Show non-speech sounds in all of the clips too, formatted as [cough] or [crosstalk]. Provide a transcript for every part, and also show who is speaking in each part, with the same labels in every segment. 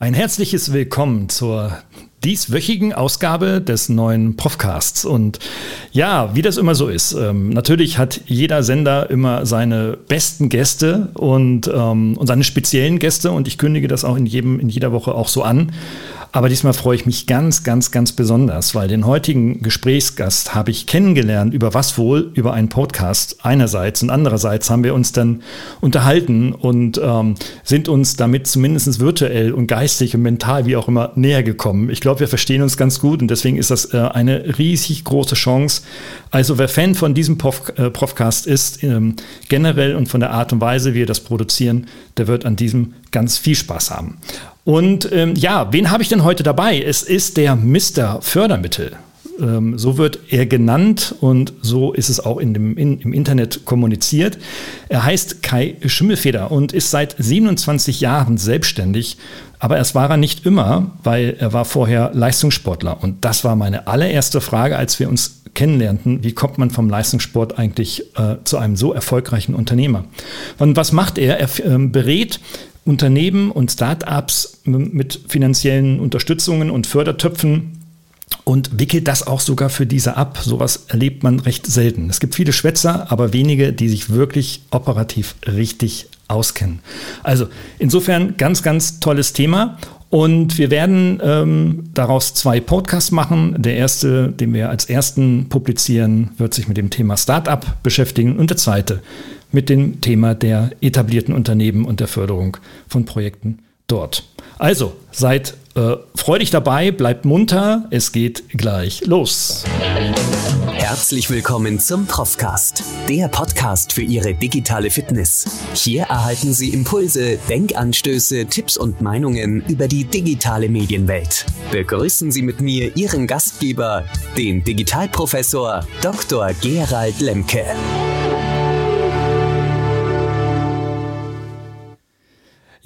Speaker 1: Ein herzliches Willkommen zur dieswöchigen Ausgabe des neuen Profcasts. Und ja, wie das immer so ist, ähm, natürlich hat jeder Sender immer seine besten Gäste und, ähm, und seine speziellen Gäste und ich kündige das auch in, jedem, in jeder Woche auch so an. Aber diesmal freue ich mich ganz, ganz, ganz besonders, weil den heutigen Gesprächsgast habe ich kennengelernt. Über was wohl? Über einen Podcast einerseits und andererseits haben wir uns dann unterhalten und ähm, sind uns damit zumindest virtuell und geistig und mental, wie auch immer, näher gekommen. Ich glaube, wir verstehen uns ganz gut und deswegen ist das äh, eine riesig große Chance. Also wer Fan von diesem Prof, äh, Profcast ist, ähm, generell und von der Art und Weise, wie wir das produzieren, der wird an diesem ganz viel Spaß haben. Und ähm, ja, wen habe ich denn heute dabei? Es ist der Mr. Fördermittel. Ähm, so wird er genannt und so ist es auch in dem, in, im Internet kommuniziert. Er heißt Kai Schimmelfeder und ist seit 27 Jahren selbstständig. Aber es war er nicht immer, weil er war vorher Leistungssportler. Und das war meine allererste Frage, als wir uns kennenlernten. Wie kommt man vom Leistungssport eigentlich äh, zu einem so erfolgreichen Unternehmer? Und was macht er? Er äh, berät Unternehmen und Start-ups mit finanziellen Unterstützungen und Fördertöpfen und wickelt das auch sogar für diese ab. Sowas erlebt man recht selten. Es gibt viele Schwätzer, aber wenige, die sich wirklich operativ richtig auskennen. Also insofern ganz, ganz tolles Thema. Und wir werden ähm, daraus zwei Podcasts machen. Der erste, den wir als ersten publizieren, wird sich mit dem Thema Startup beschäftigen und der zweite mit dem Thema der etablierten Unternehmen und der Förderung von Projekten dort. Also seid äh, freudig dabei, bleibt munter, es geht gleich los.
Speaker 2: Herzlich willkommen zum Profcast, der Podcast für Ihre digitale Fitness. Hier erhalten Sie Impulse, Denkanstöße, Tipps und Meinungen über die digitale Medienwelt. Begrüßen Sie mit mir Ihren Gastgeber, den Digitalprofessor Dr. Gerald Lemke.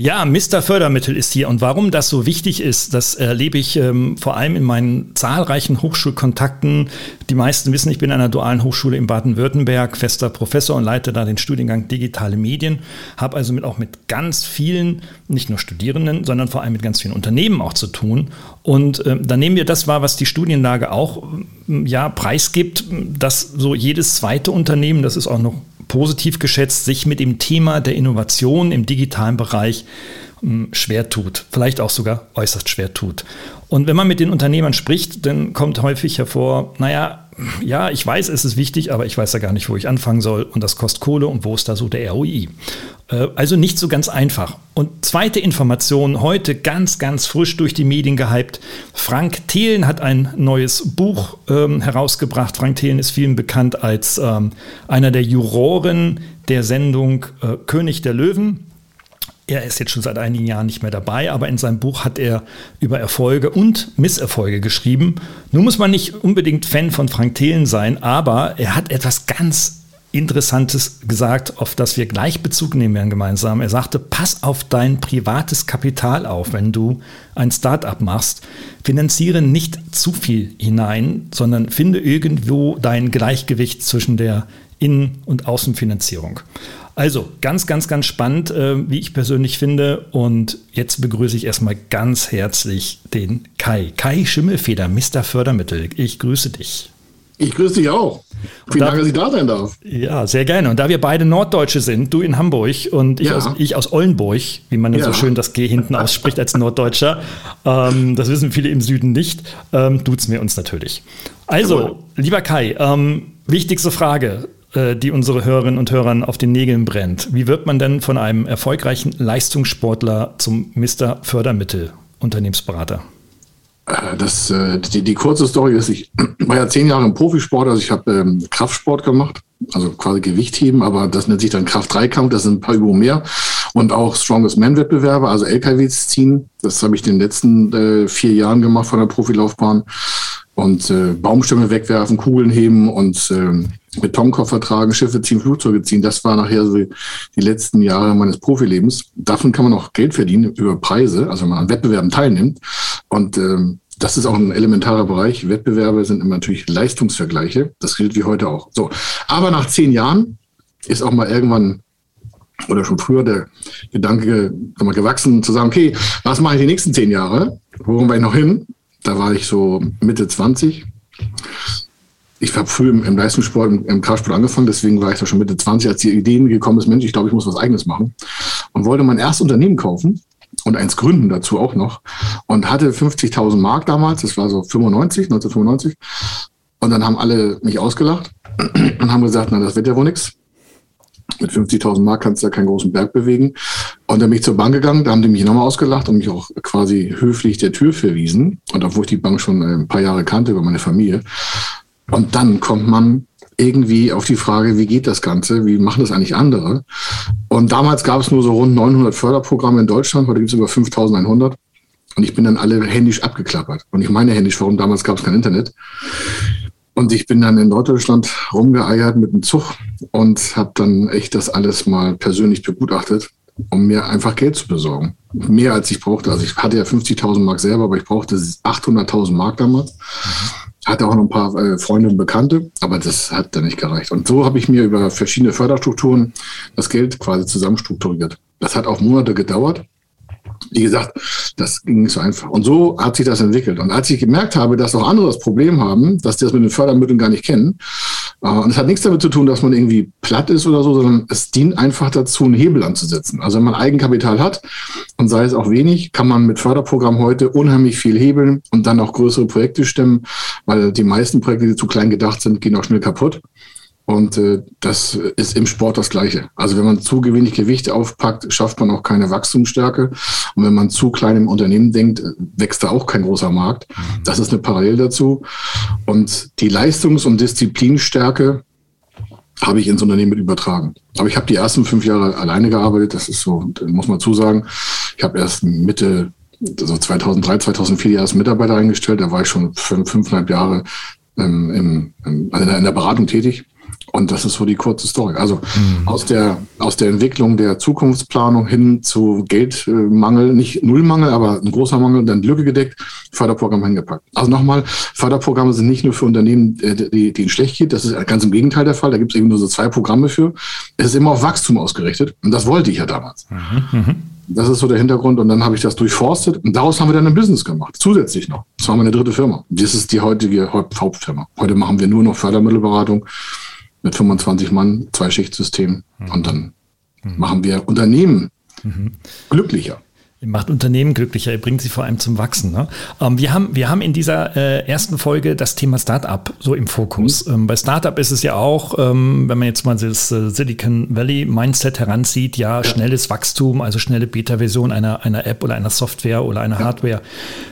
Speaker 1: Ja, Mr. Fördermittel ist hier. Und warum das so wichtig ist, das erlebe ich ähm, vor allem in meinen zahlreichen Hochschulkontakten. Die meisten wissen, ich bin an einer dualen Hochschule in Baden-Württemberg, fester Professor und leite da den Studiengang Digitale Medien. Habe also mit, auch mit ganz vielen, nicht nur Studierenden, sondern vor allem mit ganz vielen Unternehmen auch zu tun. Und äh, da nehmen wir das wahr, was die Studienlage auch ja, preisgibt, dass so jedes zweite Unternehmen, das ist auch noch positiv geschätzt, sich mit dem Thema der Innovation im digitalen Bereich hm, schwer tut, vielleicht auch sogar äußerst schwer tut. Und wenn man mit den Unternehmern spricht, dann kommt häufig hervor, naja, ja, ich weiß, es ist wichtig, aber ich weiß ja gar nicht, wo ich anfangen soll und das kostet Kohle und wo ist da so der ROI. Äh, also nicht so ganz einfach. Und zweite Information, heute ganz, ganz frisch durch die Medien gehypt. Frank Thelen hat ein neues Buch ähm, herausgebracht. Frank Thelen ist vielen bekannt als ähm, einer der Juroren der Sendung äh, König der Löwen. Er ist jetzt schon seit einigen Jahren nicht mehr dabei, aber in seinem Buch hat er über Erfolge und Misserfolge geschrieben. Nun muss man nicht unbedingt Fan von Frank Thelen sein, aber er hat etwas ganz Interessantes gesagt, auf das wir gleich Bezug nehmen werden gemeinsam. Er sagte, pass auf dein privates Kapital auf, wenn du ein Startup machst. Finanziere nicht zu viel hinein, sondern finde irgendwo dein Gleichgewicht zwischen der Innen- und Außenfinanzierung. Also ganz, ganz, ganz spannend, äh, wie ich persönlich finde. Und jetzt begrüße ich erstmal ganz herzlich den Kai. Kai Schimmelfeder, Mr. Fördermittel. Ich grüße dich.
Speaker 3: Ich grüße dich auch. Vielen Dank, dass ich da sein darf.
Speaker 1: Ja, sehr gerne. Und da wir beide Norddeutsche sind, du in Hamburg und ich, ja. aus, ich aus Ollenburg, wie man ja. so schön das G hinten ausspricht als Norddeutscher, ähm, das wissen viele im Süden nicht, ähm, duzen wir uns natürlich. Also, Jawohl. lieber Kai, ähm, wichtigste Frage. Äh, die unsere Hörerinnen und Hörern auf den Nägeln brennt. Wie wird man denn von einem erfolgreichen Leistungssportler zum Mr. Fördermittel Unternehmensberater?
Speaker 3: Äh, das, äh, die, die kurze Story ist, ich [clears throat] war ja zehn Jahre im Profisport, also ich habe ähm, Kraftsport gemacht, also quasi Gewichtheben, aber das nennt sich dann Kraft-Dreikampf, das sind ein paar Übungen mehr und auch Strongest Man-Wettbewerbe, also LKWs ziehen. Das habe ich in den letzten äh, vier Jahren gemacht von der Profilaufbahn und äh, Baumstämme wegwerfen, Kugeln heben und äh, Betonkoffer tragen, Schiffe ziehen, Flugzeuge ziehen. Das war nachher so die letzten Jahre meines Profilebens. Davon kann man auch Geld verdienen über Preise, also wenn man an Wettbewerben teilnimmt. Und ähm, das ist auch ein elementarer Bereich. Wettbewerbe sind immer natürlich Leistungsvergleiche. Das gilt wie heute auch. So, aber nach zehn Jahren ist auch mal irgendwann oder schon früher der Gedanke mal, gewachsen, zu sagen, okay, was mache ich die nächsten zehn Jahre? Wo kommen wir noch hin? Da war ich so Mitte 20. Ich habe früh im, im Leistungssport, im, im Kraftsport angefangen, deswegen war ich da schon Mitte 20, als die Ideen gekommen ist, Mensch, ich glaube, ich muss was Eigenes machen. Und wollte mein erstes Unternehmen kaufen und eins gründen dazu auch noch. Und hatte 50.000 Mark damals, das war so 95, 1995. Und dann haben alle mich ausgelacht [clears throat] und haben gesagt, na, das wird ja wohl nichts. Mit 50.000 Mark kannst du ja keinen großen Berg bewegen. Und dann bin ich zur Bank gegangen, da haben die mich nochmal ausgelacht und mich auch quasi höflich der Tür verwiesen. Und obwohl ich die Bank schon ein paar Jahre kannte über meine Familie. Und dann kommt man irgendwie auf die Frage, wie geht das Ganze? Wie machen das eigentlich andere? Und damals gab es nur so rund 900 Förderprogramme in Deutschland. Heute gibt es über 5100. Und ich bin dann alle händisch abgeklappert. Und ich meine händisch, warum damals gab es kein Internet. Und ich bin dann in Norddeutschland rumgeeiert mit dem Zug und habe dann echt das alles mal persönlich begutachtet, um mir einfach Geld zu besorgen. Mehr als ich brauchte. Also ich hatte ja 50.000 Mark selber, aber ich brauchte 800.000 Mark damals. Hatte auch noch ein paar äh, Freunde und Bekannte, aber das hat dann nicht gereicht. Und so habe ich mir über verschiedene Förderstrukturen das Geld quasi zusammenstrukturiert. Das hat auch Monate gedauert wie gesagt, das ging nicht so einfach. Und so hat sich das entwickelt. Und als ich gemerkt habe, dass auch andere das Problem haben, dass die das mit den Fördermitteln gar nicht kennen, äh, und es hat nichts damit zu tun, dass man irgendwie platt ist oder so, sondern es dient einfach dazu, einen Hebel anzusetzen. Also wenn man Eigenkapital hat und sei es auch wenig, kann man mit Förderprogramm heute unheimlich viel hebeln und dann auch größere Projekte stemmen, weil die meisten Projekte, die zu klein gedacht sind, gehen auch schnell kaputt. Und äh, das ist im Sport das Gleiche. Also wenn man zu wenig Gewicht aufpackt, schafft man auch keine Wachstumsstärke. Und wenn man zu klein im Unternehmen denkt, wächst da auch kein großer Markt. Mhm. Das ist eine Parallel dazu. Und die Leistungs- und Disziplinstärke habe ich ins Unternehmen mit übertragen. Aber ich habe die ersten fünf Jahre alleine gearbeitet. Das ist so, muss man zusagen. Ich habe erst Mitte also 2003, 2004 die ersten Mitarbeiter eingestellt. Da war ich schon fünf, fünfeinhalb Jahre ähm, im, in, in der Beratung tätig. Und das ist so die kurze Story. Also mhm. aus, der, aus der Entwicklung der Zukunftsplanung hin zu Geldmangel, nicht Nullmangel, aber ein großer Mangel, dann Lücke gedeckt, Förderprogramm hingepackt. Also nochmal, Förderprogramme sind nicht nur für Unternehmen, äh, die, die schlecht geht, das ist ganz im Gegenteil der Fall. Da gibt es eben nur so zwei Programme für. Es ist immer auf Wachstum ausgerichtet. Und das wollte ich ja damals. Mhm. mhm. Das ist so der Hintergrund. Und dann habe ich das durchforstet und daraus haben wir dann ein Business gemacht. Zusätzlich noch. Das war meine dritte Firma. Das ist die heutige Hauptfirma. Heute machen wir nur noch Fördermittelberatung mit 25 Mann, zwei Schichtsystem mhm. und dann mhm. machen wir Unternehmen mhm. glücklicher.
Speaker 1: Ihr macht Unternehmen glücklicher, ihr bringt sie vor allem zum Wachsen. Ne? Ähm, wir, haben, wir haben in dieser äh, ersten Folge das Thema Startup so im Fokus. Mhm. Ähm, bei Startup ist es ja auch, ähm, wenn man jetzt mal das äh, Silicon Valley Mindset heranzieht, ja, ja. schnelles Wachstum, also schnelle Beta-Version einer, einer App oder einer Software oder einer ja. Hardware,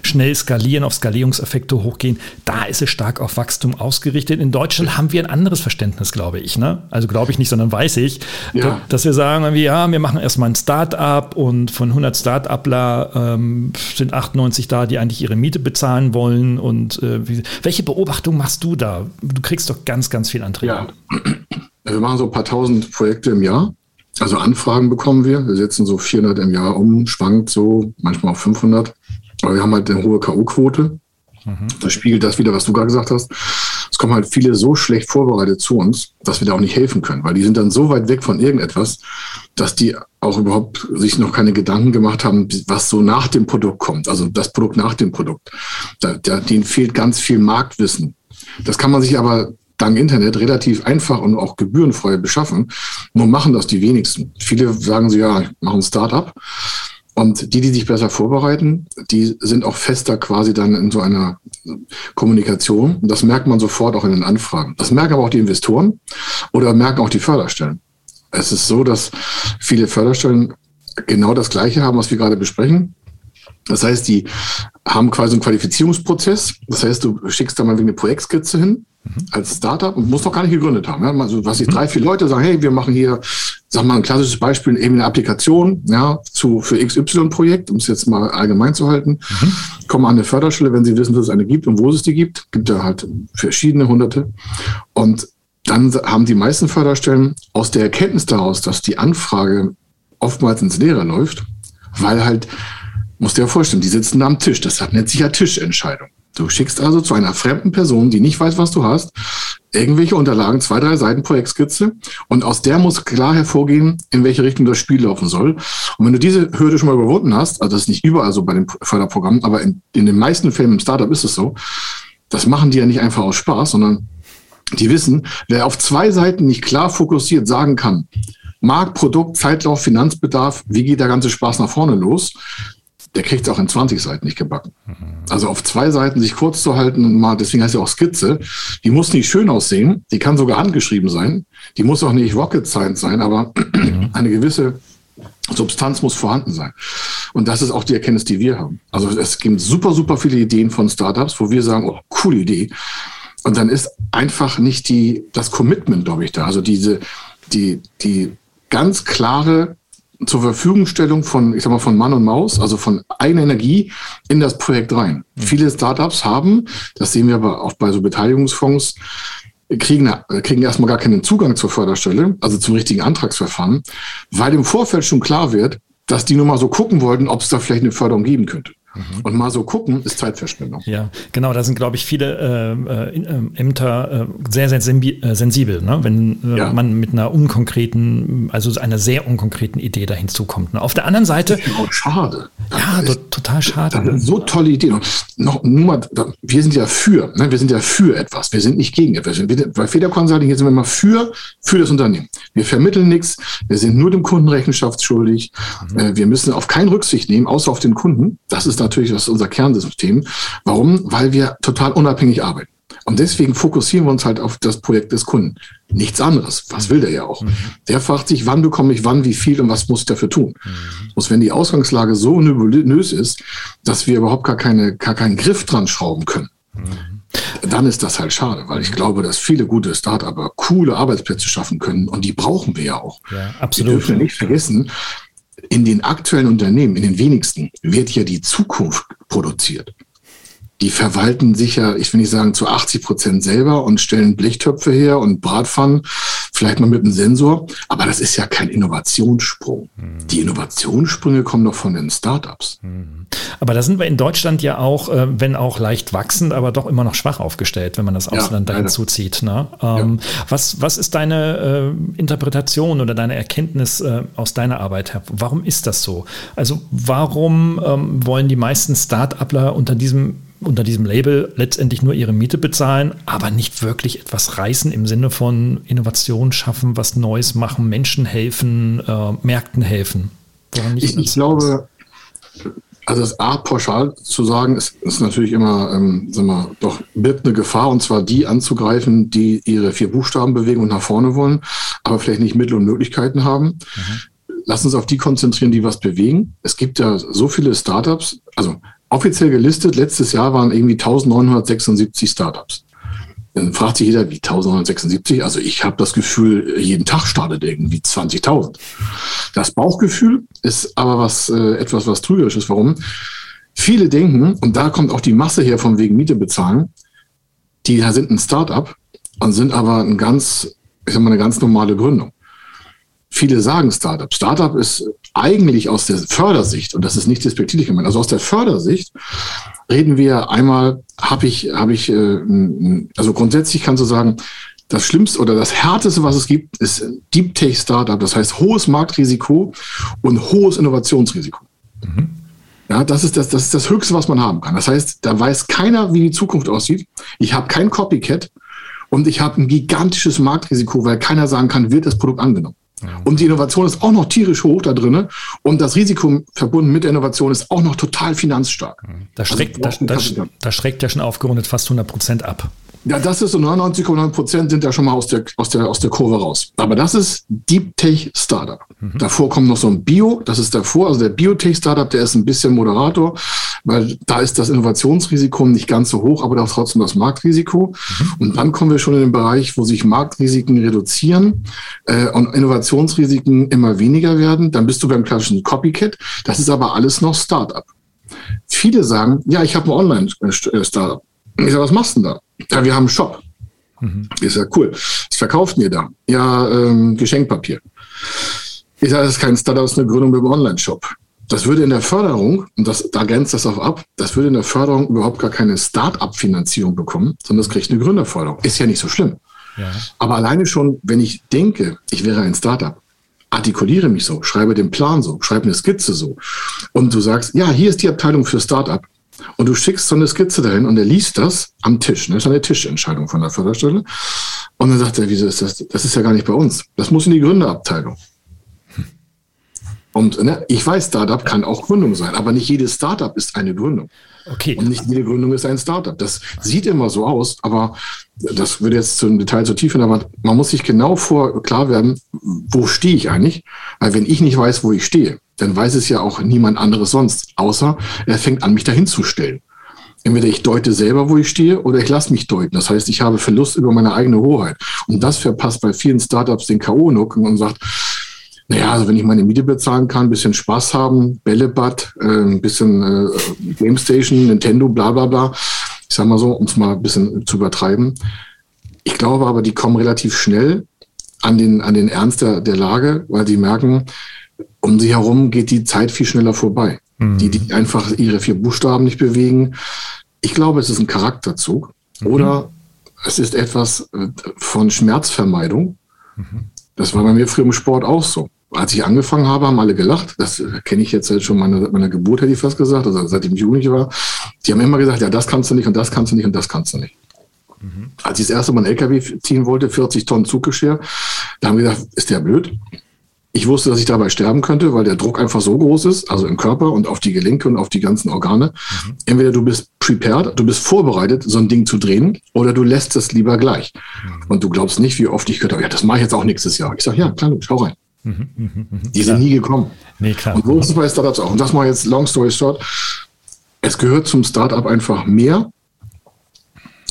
Speaker 1: schnell skalieren, auf Skalierungseffekte hochgehen. Da ist es stark auf Wachstum ausgerichtet. In Deutschland ja. haben wir ein anderes Verständnis, glaube ich. Ne? Also glaube ich nicht, sondern weiß ich, dass wir sagen, ja, wir machen erstmal ein Startup und von 100 Startups Stapler ähm, sind 98 da, die eigentlich ihre Miete bezahlen wollen. Und äh, wie, welche Beobachtung machst du da? Du kriegst doch ganz, ganz viel Anträge. Ja.
Speaker 3: Wir machen so ein paar tausend Projekte im Jahr. Also Anfragen bekommen wir. Wir setzen so 400 im Jahr um, schwankt so, manchmal auch 500. Aber wir haben halt eine hohe K.O.-Quote. Mhm. Das spiegelt das wieder, was du gerade gesagt hast. Es kommen halt viele so schlecht vorbereitet zu uns, dass wir da auch nicht helfen können, weil die sind dann so weit weg von irgendetwas, dass die auch überhaupt sich noch keine Gedanken gemacht haben, was so nach dem Produkt kommt, also das Produkt nach dem Produkt. Da, da, denen fehlt ganz viel Marktwissen. Das kann man sich aber dank Internet relativ einfach und auch gebührenfrei beschaffen. Nur machen das die wenigsten. Viele sagen so, ja, ich mache ein Startup. Und die, die sich besser vorbereiten, die sind auch fester quasi dann in so einer Kommunikation. Und das merkt man sofort auch in den Anfragen. Das merken aber auch die Investoren oder merken auch die Förderstellen. Es ist so, dass viele Förderstellen genau das Gleiche haben, was wir gerade besprechen. Das heißt, die haben quasi einen Qualifizierungsprozess. Das heißt, du schickst da mal eine Projektskizze hin als Startup und musst noch gar nicht gegründet haben. Ja? Also, was ich mhm. drei, vier Leute sagen, hey, wir machen hier, sag mal, ein klassisches Beispiel, eben eine Applikation, ja, zu, für XY-Projekt, um es jetzt mal allgemein zu halten, mhm. kommen an eine Förderstelle, wenn sie wissen, dass es eine gibt und wo es die gibt, gibt ja halt verschiedene hunderte. Und dann haben die meisten Förderstellen aus der Erkenntnis daraus, dass die Anfrage oftmals ins Leere läuft, weil halt, musst dir ja vorstellen, die sitzen da am Tisch, das nennt sich ja Tischentscheidung. Du schickst also zu einer fremden Person, die nicht weiß, was du hast, irgendwelche Unterlagen, zwei, drei Seiten Projektskizze und aus der muss klar hervorgehen, in welche Richtung das Spiel laufen soll. Und wenn du diese Hürde schon mal überwunden hast, also das ist nicht überall so bei den Förderprogrammen, aber in, in den meisten Fällen im Startup ist es so, das machen die ja nicht einfach aus Spaß, sondern die wissen, wer auf zwei Seiten nicht klar fokussiert sagen kann, Markt, Produkt, Zeitlauf, Finanzbedarf, wie geht der ganze Spaß nach vorne los, der kriegt es auch in 20 Seiten nicht gebacken. Also auf zwei Seiten sich kurz zu halten und mal, deswegen heißt ja auch Skizze, die muss nicht schön aussehen, die kann sogar handgeschrieben sein, die muss auch nicht Rocket Science sein, aber mhm. eine gewisse Substanz muss vorhanden sein. Und das ist auch die Erkenntnis, die wir haben. Also es gibt super, super viele Ideen von Startups, wo wir sagen, oh, coole Idee. Und dann ist einfach nicht die, das Commitment, glaube ich, da. Also diese, die, die ganz klare zur Verfügungstellung von, ich sag mal, von Mann und Maus, also von eigener Energie in das Projekt rein. Mhm. Viele Startups haben, das sehen wir aber auch bei so Beteiligungsfonds, kriegen, kriegen erstmal gar keinen Zugang zur Förderstelle, also zum richtigen Antragsverfahren, weil im Vorfeld schon klar wird, dass die nur mal so gucken wollten, ob es da vielleicht eine Förderung geben könnte. Mhm. Und mal so gucken, ist Zeitverschwendung.
Speaker 1: Ja, genau, da sind, glaube ich, viele äh, äh, Ämter äh, sehr, sehr äh, sensibel, ne? wenn äh, ja. man mit einer unkonkreten, also einer sehr unkonkreten Idee da hinzukommt. Ne? Auf der anderen Seite.
Speaker 3: Das ist auch schade.
Speaker 1: Ja, ist, total schade.
Speaker 3: Das so tolle Ideen. Und noch, nur mal, wir sind ja für, ne? wir sind ja für etwas, wir sind nicht gegen etwas. Wir, bei Feder Consulting sind wir immer für, für das Unternehmen. Wir vermitteln nichts, wir sind nur dem Kunden rechenschaftsschuldig. Mhm. Äh, wir müssen auf keinen Rücksicht nehmen, außer auf den Kunden. Das ist natürlich das ist unser Kernsystem. Warum? Weil wir total unabhängig arbeiten. Und deswegen fokussieren wir uns halt auf das Projekt des Kunden. Nichts anderes. Was will der ja auch? Mhm. Der fragt sich, wann bekomme ich wann, wie viel und was muss ich dafür tun? Mhm. Und wenn die Ausgangslage so nebulös ist, dass wir überhaupt gar, keine, gar keinen Griff dran schrauben können, mhm. dann ist das halt schade, weil ich glaube, dass viele gute Start-upper coole Arbeitsplätze schaffen können und die brauchen wir ja auch. Ja, absolut. Wir dürfen nicht vergessen, in den aktuellen Unternehmen, in den wenigsten, wird ja die Zukunft produziert. Die verwalten sich ja, ich will nicht sagen, zu 80 Prozent selber und stellen Blechtöpfe her und Bratpfannen vielleicht mal mit einem Sensor, aber das ist ja kein Innovationssprung. Mhm. Die Innovationssprünge kommen doch von den Startups. Mhm.
Speaker 1: Aber da sind wir in Deutschland ja auch, äh, wenn auch leicht wachsend, aber doch immer noch schwach aufgestellt, wenn man das Ausland ja, da hinzuzieht. Ne? Ähm, ja. was, was ist deine äh, Interpretation oder deine Erkenntnis äh, aus deiner Arbeit her? Warum ist das so? Also warum ähm, wollen die meisten Start-upler unter diesem unter diesem Label letztendlich nur ihre Miete bezahlen, aber nicht wirklich etwas reißen im Sinne von Innovation schaffen, was Neues machen, Menschen helfen, äh, Märkten helfen.
Speaker 3: Ich, ich glaube, also das A pauschal zu sagen, ist, ist natürlich immer, ähm, sagen wir, doch birgt eine Gefahr, und zwar die anzugreifen, die ihre vier Buchstaben bewegen und nach vorne wollen, aber vielleicht nicht Mittel und Möglichkeiten haben. Mhm. Lass uns auf die konzentrieren, die was bewegen. Es gibt ja so viele Startups, also offiziell gelistet, letztes Jahr waren irgendwie 1976 Startups. Dann fragt sich jeder, wie 1976? Also ich habe das Gefühl, jeden Tag startet irgendwie 20.000. Das Bauchgefühl ist aber was äh, etwas, was trügerisch ist. Warum? Viele denken, und da kommt auch die Masse her von wegen Miete bezahlen, die sind ein Startup und sind aber ein ganz, ich sag mal, eine ganz normale Gründung. Viele sagen Startup. Startup ist eigentlich aus der Fördersicht, und das ist nicht despektierlich gemeint, also aus der Fördersicht reden wir einmal, habe ich, habe ich, äh, also grundsätzlich kannst du sagen, das Schlimmste oder das Härteste, was es gibt, ist Deep Tech Startup. Das heißt hohes Marktrisiko und hohes Innovationsrisiko. Mhm. Ja, das ist das, das ist das Höchste, was man haben kann. Das heißt, da weiß keiner, wie die Zukunft aussieht. Ich habe kein Copycat und ich habe ein gigantisches Marktrisiko, weil keiner sagen kann, wird das Produkt angenommen. Und die Innovation ist auch noch tierisch hoch da drin. Und das Risiko verbunden mit der Innovation ist auch noch total finanzstark.
Speaker 1: Da schreckt, also, da, da, da schreckt ja schon aufgerundet fast 100 Prozent ab.
Speaker 3: Ja, das ist so 99,9 Prozent sind ja schon mal aus der, aus, der, aus der Kurve raus. Aber das ist Deep Tech Startup. Mhm. Davor kommt noch so ein Bio, das ist davor, also der Biotech Startup, der ist ein bisschen Moderator, weil da ist das Innovationsrisiko nicht ganz so hoch, aber da trotzdem das Marktrisiko. Mhm. Und dann kommen wir schon in den Bereich, wo sich Marktrisiken reduzieren äh, und Innovationsrisiken immer weniger werden. Dann bist du beim klassischen Copycat. Das ist aber alles noch Startup. Viele sagen, ja, ich habe ein Online-Startup. Ich sage, was machst du denn da? Ja, wir haben einen Shop. Mhm. Ich sage, cool. Was verkauft ihr da? Ja, ähm, Geschenkpapier. Ich sage, das ist kein Startup, das ist eine Gründung mit einem Online-Shop. das würde in der Förderung, und das, da grenzt das auch ab, das würde in der Förderung überhaupt gar keine Start-up-Finanzierung bekommen, sondern das kriegt eine Gründerförderung. Ist ja nicht so schlimm. Ja. Aber alleine schon, wenn ich denke, ich wäre ein Start-up, artikuliere mich so, schreibe den Plan so, schreibe eine Skizze so und du sagst, ja, hier ist die Abteilung für Start-up und du schickst so eine Skizze dahin und er liest das am Tisch. Ne? Das ist eine Tischentscheidung von der Förderstelle. Und dann sagt er, wieso ist das? Das ist ja gar nicht bei uns. Das muss in die Gründerabteilung. Und ne, ich weiß, Startup kann auch Gründung sein, aber nicht jedes Startup ist eine Gründung. Okay. Und nicht jede Gründung ist ein Startup. Das sieht immer so aus, aber das würde jetzt zum Detail zu tief hin, aber man muss sich genau vor klar werden, wo stehe ich eigentlich? Weil wenn ich nicht weiß, wo ich stehe, dann weiß es ja auch niemand anderes sonst, außer er fängt an, mich dahin zu stellen. Entweder ich deute selber, wo ich stehe, oder ich lasse mich deuten. Das heißt, ich habe Verlust über meine eigene Hoheit. Und das verpasst bei vielen Startups den K.O.-Nuck und sagt, naja, also wenn ich meine Miete bezahlen kann, bisschen Spaß haben, Bällebad, äh, ein bisschen äh, Game Station, Nintendo, bla bla bla. Ich sag mal so, um es mal ein bisschen zu übertreiben. Ich glaube aber, die kommen relativ schnell an den, an den Ernst der, der Lage, weil sie merken, um sie herum geht die Zeit viel schneller vorbei. Mhm. Die, die einfach ihre vier Buchstaben nicht bewegen. Ich glaube, es ist ein Charakterzug mhm. oder es ist etwas äh, von Schmerzvermeidung. Mhm. Das war bei mir früher im Sport auch so als ich angefangen habe, haben alle gelacht. Das kenne ich jetzt schon meine, meiner Geburt, hätte ich fast gesagt, also seitdem ich Jugendlich war. Die haben immer gesagt, ja, das kannst du nicht und das kannst du nicht und das kannst du nicht. Mhm. Als ich das erste Mal einen LKW ziehen wollte, 40 Tonnen Zuggeschirr, da haben wir gesagt, ist der blöd? Ich wusste, dass ich dabei sterben könnte, weil der Druck einfach so groß ist, also im Körper und auf die Gelenke und auf die ganzen Organe. Mhm. Entweder du bist prepared, du bist vorbereitet, so ein Ding zu drehen, oder du lässt es lieber gleich. Mhm. Und du glaubst nicht, wie oft ich gehört habe, ja, das mache ich jetzt auch nächstes Jahr. Ich sage, ja, klar, schau rein. Die sind nie gekommen. Nee, klar. Und so ist Startups auch. Und das mal jetzt long story short. Es gehört zum Startup einfach mehr.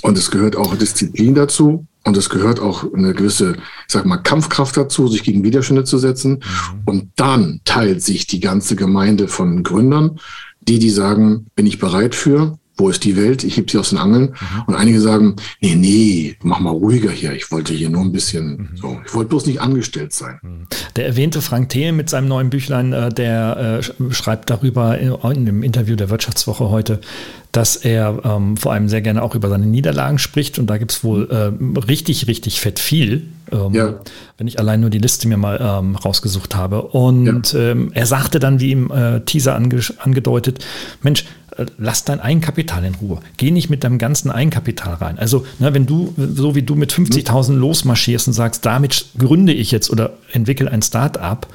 Speaker 3: Und es gehört auch Disziplin dazu. Und es gehört auch eine gewisse, ich sag mal, Kampfkraft dazu, sich gegen Widerstände zu setzen. Mhm. Und dann teilt sich die ganze Gemeinde von Gründern, die, die sagen, bin ich bereit für, wo ist die Welt? Ich heb sie aus den Angeln. Mhm. Und einige sagen, nee, nee, mach mal ruhiger hier. Ich wollte hier nur ein bisschen, mhm. so, ich wollte bloß nicht angestellt sein. Mhm.
Speaker 1: Der erwähnte Frank Thelen mit seinem neuen Büchlein, äh, der äh, schreibt darüber in, in dem Interview der Wirtschaftswoche heute, dass er ähm, vor allem sehr gerne auch über seine Niederlagen spricht. Und da gibt es wohl äh, richtig, richtig fett viel. Ähm, ja. Wenn ich allein nur die Liste mir mal ähm, rausgesucht habe. Und ja. ähm, er sagte dann, wie im äh, Teaser ange angedeutet, Mensch, lass dein Eigenkapital in Ruhe. Geh nicht mit deinem ganzen Eigenkapital rein. Also, ne, wenn du, so wie du mit 50.000 losmarschierst und sagst, damit gründe ich jetzt oder entwickle ein Start-up,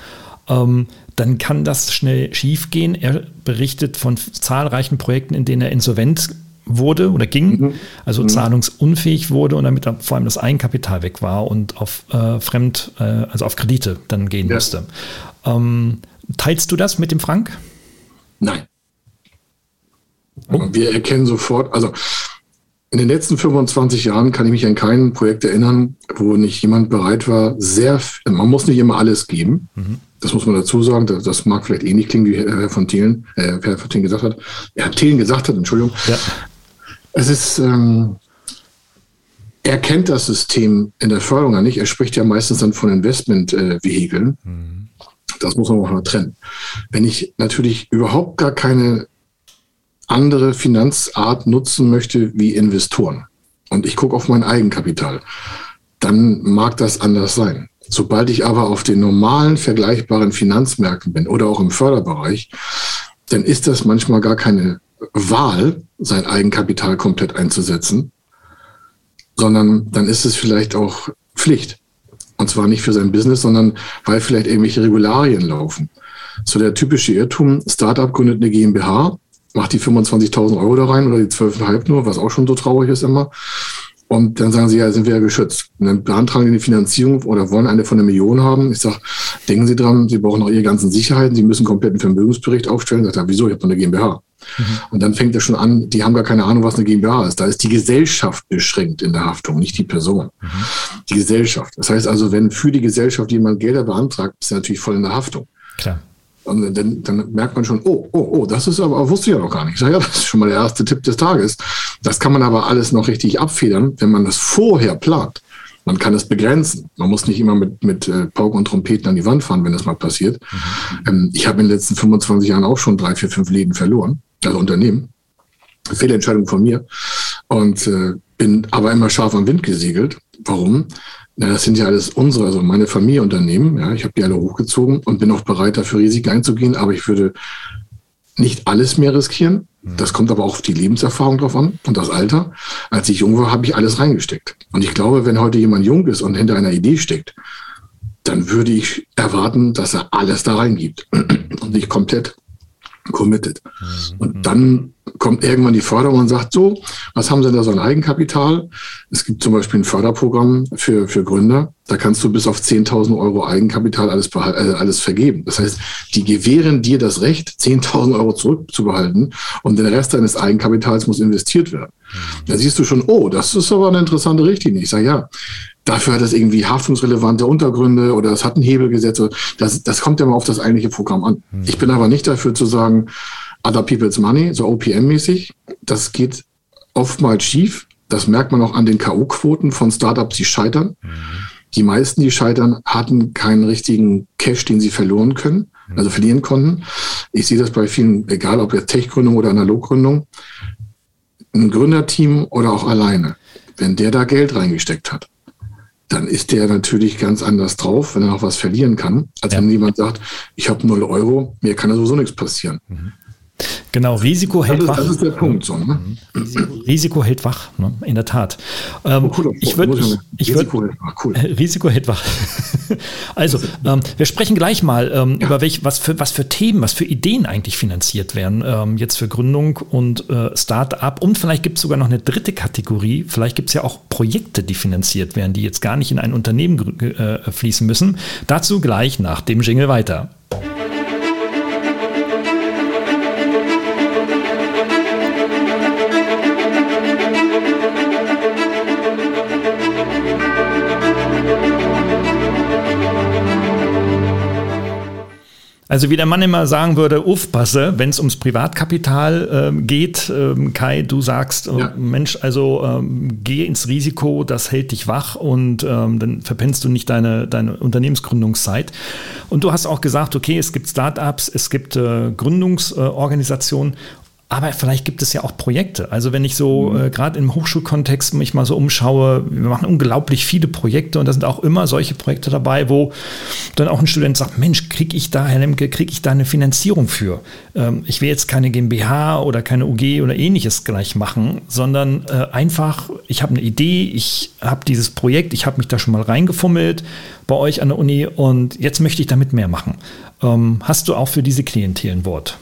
Speaker 1: ähm, dann kann das schnell schiefgehen. Er berichtet von zahlreichen Projekten, in denen er insolvent wurde oder ging, mhm. also mhm. zahlungsunfähig wurde und damit vor allem das Eigenkapital weg war und auf äh, Fremd, äh, also auf Kredite dann gehen ja. musste. Ähm, teilst du das mit dem Frank?
Speaker 3: Nein. Wir erkennen sofort, also in den letzten 25 Jahren kann ich mich an kein Projekt erinnern, wo nicht jemand bereit war, sehr, man muss nicht immer alles geben. Mhm. Das muss man dazu sagen. Das, das mag vielleicht ähnlich klingen, wie Herr von Thielen, äh, Herr von Thielen gesagt hat. Herr Thielen gesagt hat, Entschuldigung. Ja. Es ist, ähm, er kennt das System in der Förderung ja nicht. Er spricht ja meistens dann von Investmentvehikeln. Äh, mhm. Das muss man auch mal trennen. Wenn ich natürlich überhaupt gar keine andere Finanzart nutzen möchte wie Investoren und ich gucke auf mein Eigenkapital, dann mag das anders sein. Sobald ich aber auf den normalen vergleichbaren Finanzmärkten bin oder auch im Förderbereich, dann ist das manchmal gar keine Wahl, sein Eigenkapital komplett einzusetzen, sondern dann ist es vielleicht auch Pflicht. Und zwar nicht für sein Business, sondern weil vielleicht irgendwelche Regularien laufen. So der typische Irrtum, Startup gründet eine GmbH, macht die 25.000 Euro da rein oder die 12,5 nur, was auch schon so traurig ist immer. Und dann sagen sie, ja, sind wir ja geschützt. Und dann beantragen die eine Finanzierung oder wollen eine von einer Million haben. Ich sage, denken Sie dran, Sie brauchen auch Ihre ganzen Sicherheiten. Sie müssen komplett einen Vermögensbericht aufstellen. Sagt er, wieso? Ich habe eine GmbH. Mhm. Und dann fängt er schon an, die haben gar keine Ahnung, was eine GmbH ist. Da ist die Gesellschaft beschränkt in der Haftung, nicht die Person. Mhm. Die Gesellschaft. Das heißt also, wenn für die Gesellschaft jemand Gelder beantragt, ist er natürlich voll in der Haftung. Klar. Und dann, dann, merkt man schon, oh, oh, oh, das ist aber, wusste ich ja noch gar nicht. Ich sage, ja, das ist schon mal der erste Tipp des Tages. Das kann man aber alles noch richtig abfedern, wenn man das vorher plant. Man kann es begrenzen. Man muss nicht immer mit, mit äh, Pauken und Trompeten an die Wand fahren, wenn das mal passiert. Mhm. Ähm, ich habe in den letzten 25 Jahren auch schon drei, vier, fünf Läden verloren, also Unternehmen. Fehlentscheidung von mir. Und äh, bin aber immer scharf am Wind gesegelt. Warum? Na, das sind ja alles unsere, also meine Familienunternehmen. Ja, ich habe die alle hochgezogen und bin auch bereit, dafür Risiken einzugehen. Aber ich würde nicht alles mehr riskieren. Das kommt aber auch auf die Lebenserfahrung drauf an und das Alter. Als ich jung war, habe ich alles reingesteckt. Und ich glaube, wenn heute jemand jung ist und hinter einer Idee steckt, dann würde ich erwarten, dass er alles da reingibt [clears throat] und nicht komplett committed. Mhm. Und dann kommt irgendwann die Förderung und sagt so, was haben Sie denn da so ein Eigenkapital? Es gibt zum Beispiel ein Förderprogramm für, für Gründer. Da kannst du bis auf 10.000 Euro Eigenkapital alles, äh, alles vergeben. Das heißt, die gewähren dir das Recht, 10.000 Euro zurückzubehalten und der Rest deines Eigenkapitals muss investiert werden. Mhm. Da siehst du schon, oh, das ist aber eine interessante Richtlinie. Ich sage, ja, dafür hat es irgendwie haftungsrelevante Untergründe oder es hat ein Hebelgesetz. Das, das kommt ja mal auf das eigentliche Programm an. Mhm. Ich bin aber nicht dafür zu sagen, Other People's Money, so OPM-mäßig. Das geht oftmals schief. Das merkt man auch an den K.O.-Quoten von Startups, die scheitern. Mhm. Die meisten, die scheitern, hatten keinen richtigen Cash, den sie verloren können, mhm. also verlieren konnten. Ich sehe das bei vielen, egal ob jetzt Tech-Gründung oder Analoggründung, ein Gründerteam oder auch alleine. Wenn der da Geld reingesteckt hat, dann ist der natürlich ganz anders drauf, wenn er noch was verlieren kann, als ja. wenn jemand sagt, ich habe null Euro, mir kann da sowieso nichts passieren. Mhm.
Speaker 1: Genau, Risiko hält
Speaker 3: das ist,
Speaker 1: wach.
Speaker 3: Das ist der Punkt. So, ne?
Speaker 1: Risiko, Risiko, hält wach, ne? in der Tat. Ähm, oh, cool, ich würde, ich, ich Risiko würd, hält wach. Cool. [laughs] Risiko hält wach. [laughs] also, ähm, wir sprechen gleich mal ähm, ja. über welch, was für, was für Themen, was für Ideen eigentlich finanziert werden, ähm, jetzt für Gründung und äh, Start-up. Und vielleicht gibt es sogar noch eine dritte Kategorie. Vielleicht gibt es ja auch Projekte, die finanziert werden, die jetzt gar nicht in ein Unternehmen äh, fließen müssen. Dazu gleich nach dem Jingle weiter. Also wie der Mann immer sagen würde, aufpasse, wenn es ums Privatkapital äh, geht. Ähm, Kai, du sagst, äh, ja. Mensch, also ähm, geh ins Risiko, das hält dich wach und ähm, dann verpennst du nicht deine, deine Unternehmensgründungszeit. Und du hast auch gesagt, okay, es gibt Startups, es gibt äh, Gründungsorganisationen aber vielleicht gibt es ja auch Projekte. Also wenn ich so mhm. äh, gerade im Hochschulkontext mich mal so umschaue, wir machen unglaublich viele Projekte und da sind auch immer solche Projekte dabei, wo dann auch ein Student sagt, Mensch, kriege ich da, Herr Lemke, kriege ich da eine Finanzierung für? Ähm, ich will jetzt keine GmbH oder keine UG oder ähnliches gleich machen, sondern äh, einfach, ich habe eine Idee, ich habe dieses Projekt, ich habe mich da schon mal reingefummelt bei euch an der Uni und jetzt möchte ich damit mehr machen. Ähm, hast du auch für diese Klientel ein Wort?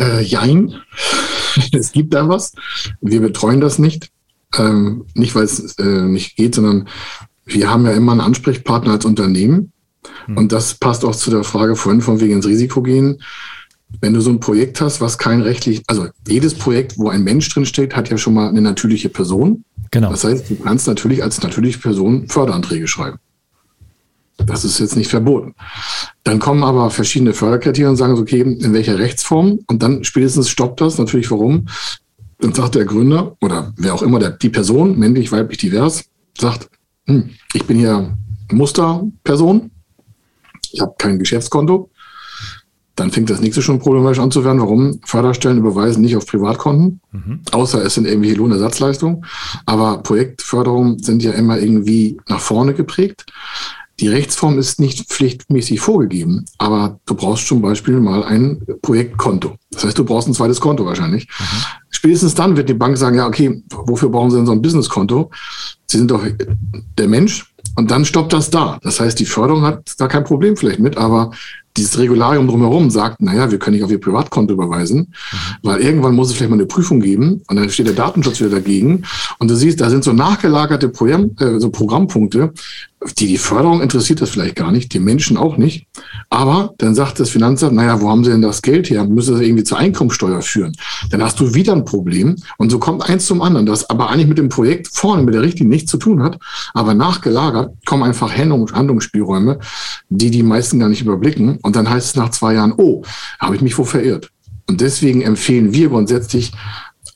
Speaker 3: Äh, jein, [laughs] es gibt da was. Wir betreuen das nicht. Ähm, nicht, weil es äh, nicht geht, sondern wir haben ja immer einen Ansprechpartner als Unternehmen. Hm. Und das passt auch zu der Frage vorhin von wegen ins Risiko gehen. Wenn du so ein Projekt hast, was kein rechtlich, also jedes Projekt, wo ein Mensch drin steht, hat ja schon mal eine natürliche Person. Genau. Das heißt, du kannst natürlich als natürliche Person Förderanträge schreiben. Das ist jetzt nicht verboten. Dann kommen aber verschiedene Förderkriterien und sagen, okay, in welcher Rechtsform? Und dann spätestens stoppt das. Natürlich warum? Dann sagt der Gründer oder wer auch immer, der, die Person, männlich, weiblich, divers, sagt, hm, ich bin hier Musterperson, ich habe kein Geschäftskonto. Dann fängt das nächste schon problematisch an zu werden. Warum? Förderstellen überweisen nicht auf Privatkonten, mhm. außer es sind irgendwelche Lohnersatzleistungen. Aber Projektförderungen sind ja immer irgendwie nach vorne geprägt. Die Rechtsform ist nicht pflichtmäßig vorgegeben, aber du brauchst zum Beispiel mal ein Projektkonto. Das heißt, du brauchst ein zweites Konto wahrscheinlich. Mhm. Spätestens dann wird die Bank sagen, ja, okay, wofür brauchen Sie denn so ein Businesskonto? Sie sind doch der Mensch. Und dann stoppt das da. Das heißt, die Förderung hat da kein Problem vielleicht mit, aber dieses Regularium drumherum sagt, naja, wir können nicht auf Ihr Privatkonto überweisen, mhm. weil irgendwann muss es vielleicht mal eine Prüfung geben und dann steht der Datenschutz wieder dagegen. Und du siehst, da sind so nachgelagerte Programm, äh, so Programmpunkte, die, die Förderung interessiert das vielleicht gar nicht, die Menschen auch nicht. Aber dann sagt das Finanzamt, naja, wo haben Sie denn das Geld her? Müssen Sie irgendwie zur Einkommensteuer führen? Dann hast du wieder ein Problem. Und so kommt eins zum anderen, das aber eigentlich mit dem Projekt vorne, mit der Richtlinie nichts zu tun hat. Aber nachgelagert kommen einfach Handlungsspielräume, die die meisten gar nicht überblicken. Und dann heißt es nach zwei Jahren, oh, habe ich mich wo verirrt. Und deswegen empfehlen wir grundsätzlich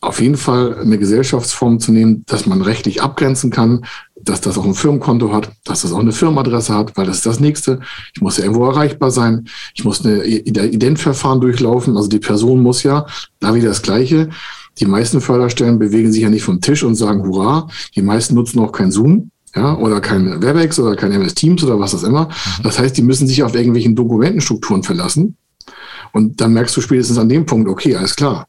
Speaker 3: auf jeden Fall eine Gesellschaftsform zu nehmen, dass man rechtlich abgrenzen kann, dass das auch ein Firmenkonto hat, dass das auch eine Firmenadresse hat, weil das ist das Nächste. Ich muss ja irgendwo erreichbar sein. Ich muss eine Identverfahren durchlaufen. Also die Person muss ja, da wieder das Gleiche. Die meisten Förderstellen bewegen sich ja nicht vom Tisch und sagen Hurra. Die meisten nutzen auch kein Zoom. Ja, oder kein Webex oder kein MS Teams oder was das immer. Mhm. Das heißt, die müssen sich auf irgendwelchen Dokumentenstrukturen verlassen. Und dann merkst du spätestens an dem Punkt, okay, alles klar.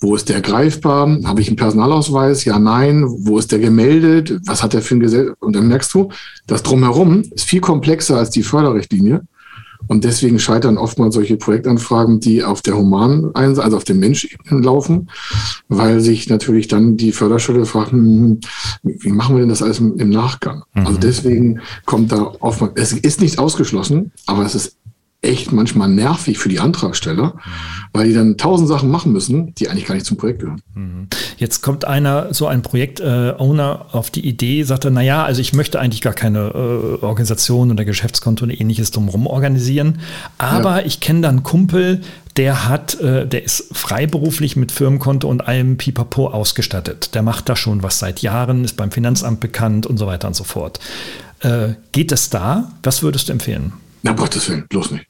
Speaker 3: Wo ist der greifbar? Habe ich einen Personalausweis? Ja, nein. Wo ist der gemeldet? Was hat der für ein Gesetz? Und dann merkst du, das drumherum ist viel komplexer als die Förderrichtlinie. Und deswegen scheitern oftmals solche Projektanfragen, die auf der humanen Einsatz, also auf dem Mensch laufen, weil sich natürlich dann die Förderstelle fragen, hm, wie machen wir denn das alles im, Nachgang? Mhm. Also deswegen kommt da oftmals, es ist nicht ausgeschlossen, aber es ist echt manchmal nervig für die Antragsteller, weil die dann tausend Sachen machen müssen, die eigentlich gar nicht zum Projekt gehören. Mhm.
Speaker 1: Jetzt kommt einer, so ein Projekt-Owner auf die Idee, sagt er, naja, also ich möchte eigentlich gar keine äh, Organisation oder Geschäftskonto und ähnliches drumherum organisieren, aber ja. ich kenne dann einen Kumpel, der hat, äh, der ist freiberuflich mit Firmenkonto und allem Pipapo ausgestattet. Der macht da schon was seit Jahren, ist beim Finanzamt bekannt und so weiter und so fort. Äh, geht es da? Was würdest du empfehlen?
Speaker 3: Na, Gottes Willen, bloß nicht.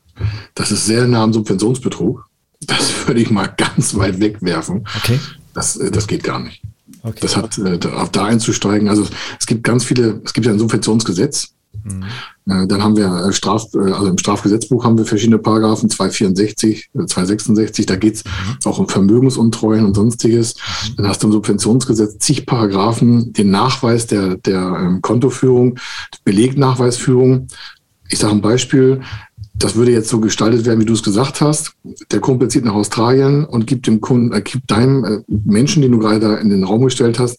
Speaker 3: Das ist sehr nah am Subventionsbetrug. Das [laughs] würde ich mal ganz weit wegwerfen.
Speaker 1: Okay.
Speaker 3: Das, äh, das geht gar nicht. Okay. Das hat, äh, auf da einzusteigen. Also es gibt ganz viele, es gibt ja ein Subventionsgesetz. Mhm. Äh, dann haben wir Straf, also im Strafgesetzbuch haben wir verschiedene Paragraphen, 264, 266, da geht es mhm. auch um Vermögensuntreuen und sonstiges. Mhm. Dann hast du im Subventionsgesetz zig Paragraphen, den Nachweis der, der ähm, Kontoführung, Belegnachweisführung. Ich sage ein Beispiel, das würde jetzt so gestaltet werden, wie du es gesagt hast. Der Kumpel zieht nach Australien und gibt dem Kunden, äh, gibt deinem äh, Menschen, den du gerade da in den Raum gestellt hast,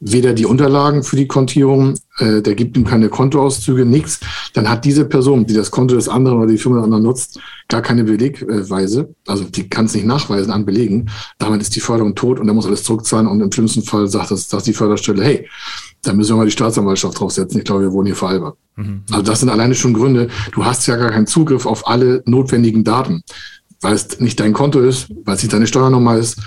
Speaker 3: weder die Unterlagen für die Kontierung, äh, der gibt ihm keine Kontoauszüge, nichts. Dann hat diese Person, die das Konto des anderen oder die Firma des anderen nutzt, gar keine Belegweise. Also die kann es nicht nachweisen an Belegen. Damit ist die Förderung tot und er muss alles zurückzahlen und im schlimmsten Fall sagt das, sagt die Förderstelle, hey, da müssen wir mal die Staatsanwaltschaft draufsetzen. Ich glaube, wir wohnen hier veralbert. Mhm. Also das sind alleine schon Gründe. Du hast ja gar keinen Zugriff auf alle notwendigen Daten, weil es nicht dein Konto ist, weil es nicht deine Steuernummer ist.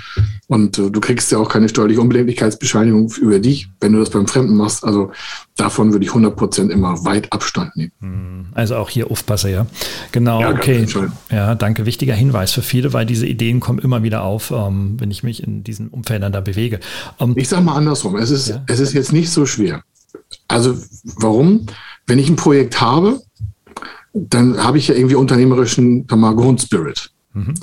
Speaker 3: Und äh, du kriegst ja auch keine steuerliche Unbedenklichkeitsbescheinigung über dich, wenn du das beim Fremden machst. Also davon würde ich 100 Prozent immer weit Abstand nehmen.
Speaker 1: Mhm. Also auch hier aufpasse, ja. Genau, ja, okay. Ja, danke. Wichtiger Hinweis für viele, weil diese Ideen kommen immer wieder auf, ähm, wenn ich mich in diesen Umfeldern da bewege.
Speaker 3: Ähm, ich sage mal andersrum. Es ist, ja? es ist jetzt nicht so schwer. Also warum? Wenn ich ein Projekt habe, dann habe ich ja irgendwie unternehmerischen mal, Grundspirit. Mhm.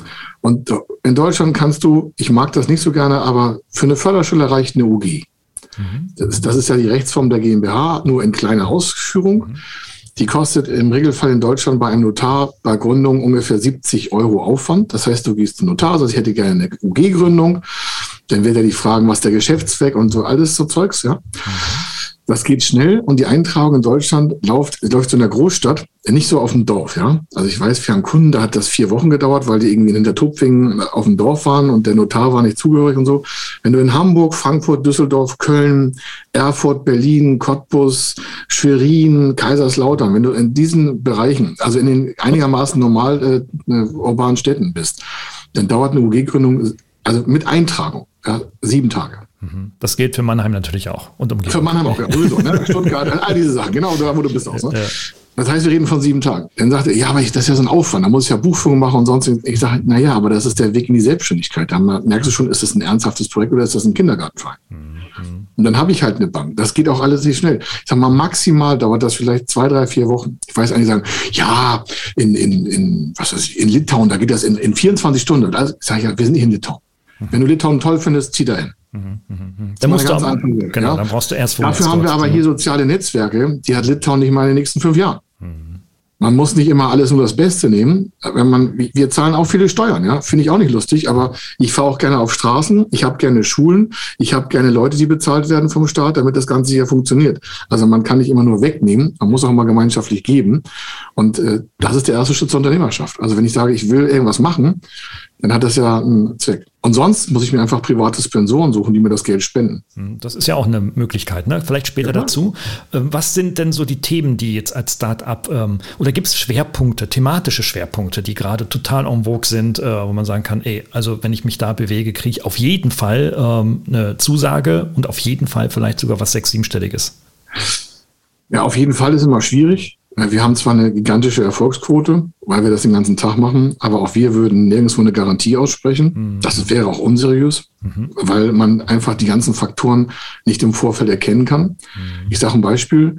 Speaker 3: Und in Deutschland kannst du, ich mag das nicht so gerne, aber für eine Förderschule reicht eine UG. Mhm. Das, das, ist ja die Rechtsform der GmbH, nur in kleiner Ausführung. Mhm. Die kostet im Regelfall in Deutschland bei einem Notar bei Gründung ungefähr 70 Euro Aufwand. Das heißt, du gehst zum Notar, also ich hätte gerne eine UG-Gründung. Dann wird er die fragen, was der Geschäftszweck und so alles so Zeugs, ja. Mhm. Das geht schnell und die Eintragung in Deutschland läuft, läuft so in der Großstadt, nicht so auf dem Dorf, ja. Also ich weiß, für einen Kunden, da hat das vier Wochen gedauert, weil die irgendwie in Hintertupfingen auf dem Dorf waren und der Notar war nicht zugehörig und so. Wenn du in Hamburg, Frankfurt, Düsseldorf, Köln, Erfurt, Berlin, Cottbus, Schwerin, Kaiserslautern, wenn du in diesen Bereichen, also in den einigermaßen normal äh, urbanen Städten bist, dann dauert eine UG-Gründung, also mit Eintragung, ja, sieben Tage.
Speaker 1: Das gilt für Mannheim natürlich auch.
Speaker 3: Und umgekehrt. Für Mannheim auch, ja, sowieso. Ne? [laughs] Stuttgart, all diese Sachen, genau, da wo du bist auch. Ne? Ja. Das heißt, wir reden von sieben Tagen. Dann sagt er, ja, aber ich, das ist ja so ein Aufwand, da muss ich ja Buchführung machen und sonst. Ich sage, na ja, aber das ist der Weg in die Selbstständigkeit. Da merkst du schon, ist das ein ernsthaftes Projekt oder ist das ein Kindergartenverein? Mhm. Und dann habe ich halt eine Bank. Das geht auch alles nicht schnell. Ich sage mal, maximal dauert das vielleicht zwei, drei, vier Wochen. Ich weiß eigentlich sagen, ja, in, in, in, was weiß ich, in Litauen, da geht das in, in 24 Stunden. Also sage ich ja, wir sind nicht in Litauen. Mhm. Wenn du Litauen toll findest, zieh da hin. Mhm,
Speaker 1: mhm, mhm. Dann, musst du aber, Weg, genau, ja? dann brauchst du erst
Speaker 3: Dafür haben wir aber hier soziale Netzwerke, die hat Litauen nicht mal in den nächsten fünf Jahren. Mhm. Man muss nicht immer alles nur das Beste nehmen. Wenn man, wir zahlen auch viele Steuern, ja, finde ich auch nicht lustig, aber ich fahre auch gerne auf Straßen, ich habe gerne Schulen, ich habe gerne Leute, die bezahlt werden vom Staat, damit das Ganze hier funktioniert. Also man kann nicht immer nur wegnehmen, man muss auch mal gemeinschaftlich geben. Und äh, das ist der erste Schritt zur Unternehmerschaft. Also wenn ich sage, ich will irgendwas machen, dann hat das ja einen Zweck. Und sonst muss ich mir einfach private Sponsoren suchen, die mir das Geld spenden.
Speaker 1: Hm, das ist ja auch eine Möglichkeit, ne? Vielleicht später ja. dazu. Ähm, was sind denn so die Themen, die jetzt als Start-up ähm, oder gibt es Schwerpunkte, thematische Schwerpunkte, die gerade total en vogue sind, äh, wo man sagen kann, ey, also wenn ich mich da bewege, kriege ich auf jeden Fall ähm, eine Zusage und auf jeden Fall vielleicht sogar was sechs-, siebenstelliges.
Speaker 3: Ja, auf jeden Fall ist immer schwierig. Wir haben zwar eine gigantische Erfolgsquote, weil wir das den ganzen Tag machen, aber auch wir würden nirgendwo eine Garantie aussprechen. Mhm. Das wäre auch unseriös, mhm. weil man einfach die ganzen Faktoren nicht im Vorfeld erkennen kann. Mhm. Ich sage ein Beispiel.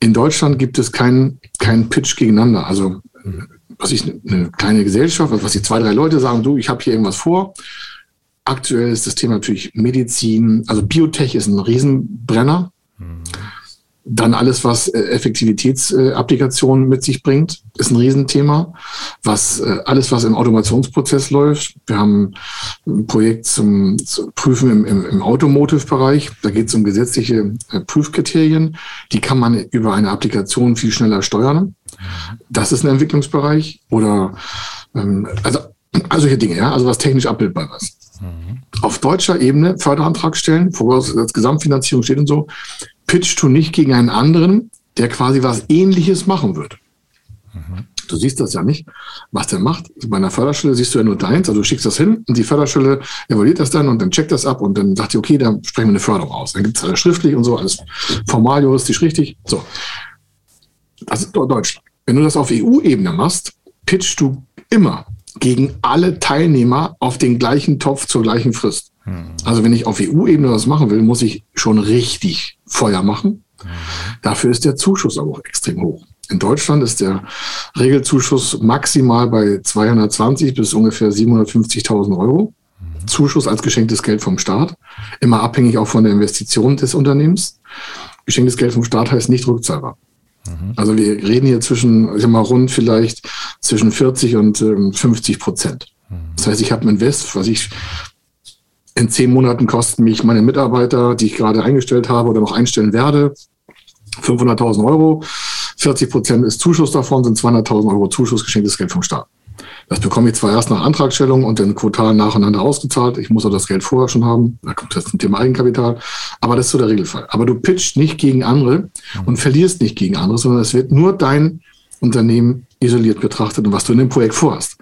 Speaker 3: In Deutschland gibt es keinen keinen Pitch gegeneinander. Also mhm. was ich eine kleine Gesellschaft, was die zwei, drei Leute sagen, du, ich habe hier irgendwas vor. Aktuell ist das Thema natürlich Medizin, also Biotech ist ein Riesenbrenner. Dann alles, was äh, Effektivitätsapplikationen mit sich bringt, ist ein Riesenthema. Was äh, alles, was im Automationsprozess läuft. Wir haben ein Projekt zum, zum Prüfen im, im, im Automotive-Bereich. Da geht es um gesetzliche äh, Prüfkriterien. Die kann man über eine Applikation viel schneller steuern. Das ist ein Entwicklungsbereich. Oder ähm, also, [clears throat] also solche Dinge, ja, also was technisch abbildbar ist. Mhm. Auf deutscher Ebene Förderantrag stellen, voraus als Gesamtfinanzierung steht und so, pitchst du nicht gegen einen anderen, der quasi was Ähnliches machen wird. Mhm. Du siehst das ja nicht, was der macht. Bei einer Förderstelle siehst du ja nur deins, also du schickst das hin und die Förderstelle evaluiert das dann und dann checkt das ab und dann sagt die, okay, dann sprechen wir eine Förderung aus. Dann gibt es alles schriftlich und so, alles formal, juristisch richtig. So. Das ist Deutschland. Wenn du das auf EU-Ebene machst, pitchst du immer gegen alle Teilnehmer auf den gleichen Topf zur gleichen Frist. Mhm. Also wenn ich auf EU-Ebene was machen will, muss ich schon richtig Feuer machen. Mhm. Dafür ist der Zuschuss aber auch extrem hoch. In Deutschland ist der Regelzuschuss maximal bei 220 bis ungefähr 750.000 Euro. Mhm. Zuschuss als geschenktes Geld vom Staat, immer abhängig auch von der Investition des Unternehmens. Geschenktes Geld vom Staat heißt nicht rückzahlbar. Mhm. Also wir reden hier zwischen, ich sag mal, rund vielleicht zwischen 40 und ähm, 50 Prozent. Mhm. Das heißt, ich habe ein Invest, was ich in zehn Monaten kosten mich meine Mitarbeiter, die ich gerade eingestellt habe oder noch einstellen werde, 500.000 Euro. 40 Prozent ist Zuschuss davon, sind 200.000 Euro Zuschuss, geschenktes Geld vom Staat. Das bekomme ich zwar erst nach Antragstellung und dann quartal nacheinander ausgezahlt. Ich muss auch das Geld vorher schon haben. Da kommt jetzt ein Thema Eigenkapital. Aber das ist so der Regelfall. Aber du pitchst nicht gegen andere und verlierst nicht gegen andere, sondern es wird nur dein Unternehmen isoliert betrachtet und was du in dem Projekt vorhast.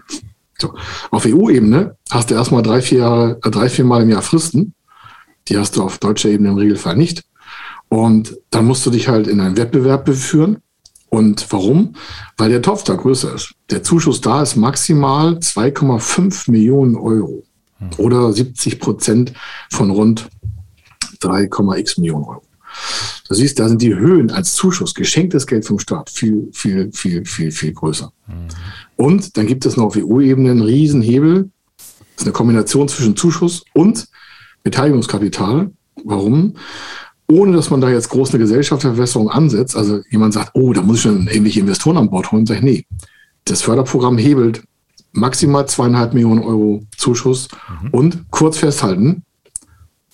Speaker 3: So. Auf EU-Ebene hast du erstmal drei, vier Jahre, äh, drei, vier Mal im Jahr Fristen. Die hast du auf deutscher Ebene im Regelfall nicht. Und dann musst du dich halt in einen Wettbewerb beführen. Und warum? Weil der Topf da größer ist. Der Zuschuss da ist maximal 2,5 Millionen Euro hm. oder 70 Prozent von rund 3,x Millionen Euro. Du siehst, da sind die Höhen als Zuschuss, geschenktes Geld vom Staat, viel, viel, viel, viel, viel größer. Mhm. Und dann gibt es noch auf EU-Ebene einen Riesenhebel. Das ist eine Kombination zwischen Zuschuss und Beteiligungskapital. Warum? Ohne dass man da jetzt groß eine Gesellschaftsverwässerung ansetzt. Also jemand sagt, oh, da muss ich schon irgendwelche Investoren an Bord holen. Sag ich, nee. Das Förderprogramm hebelt maximal zweieinhalb Millionen Euro Zuschuss mhm. und kurz festhalten,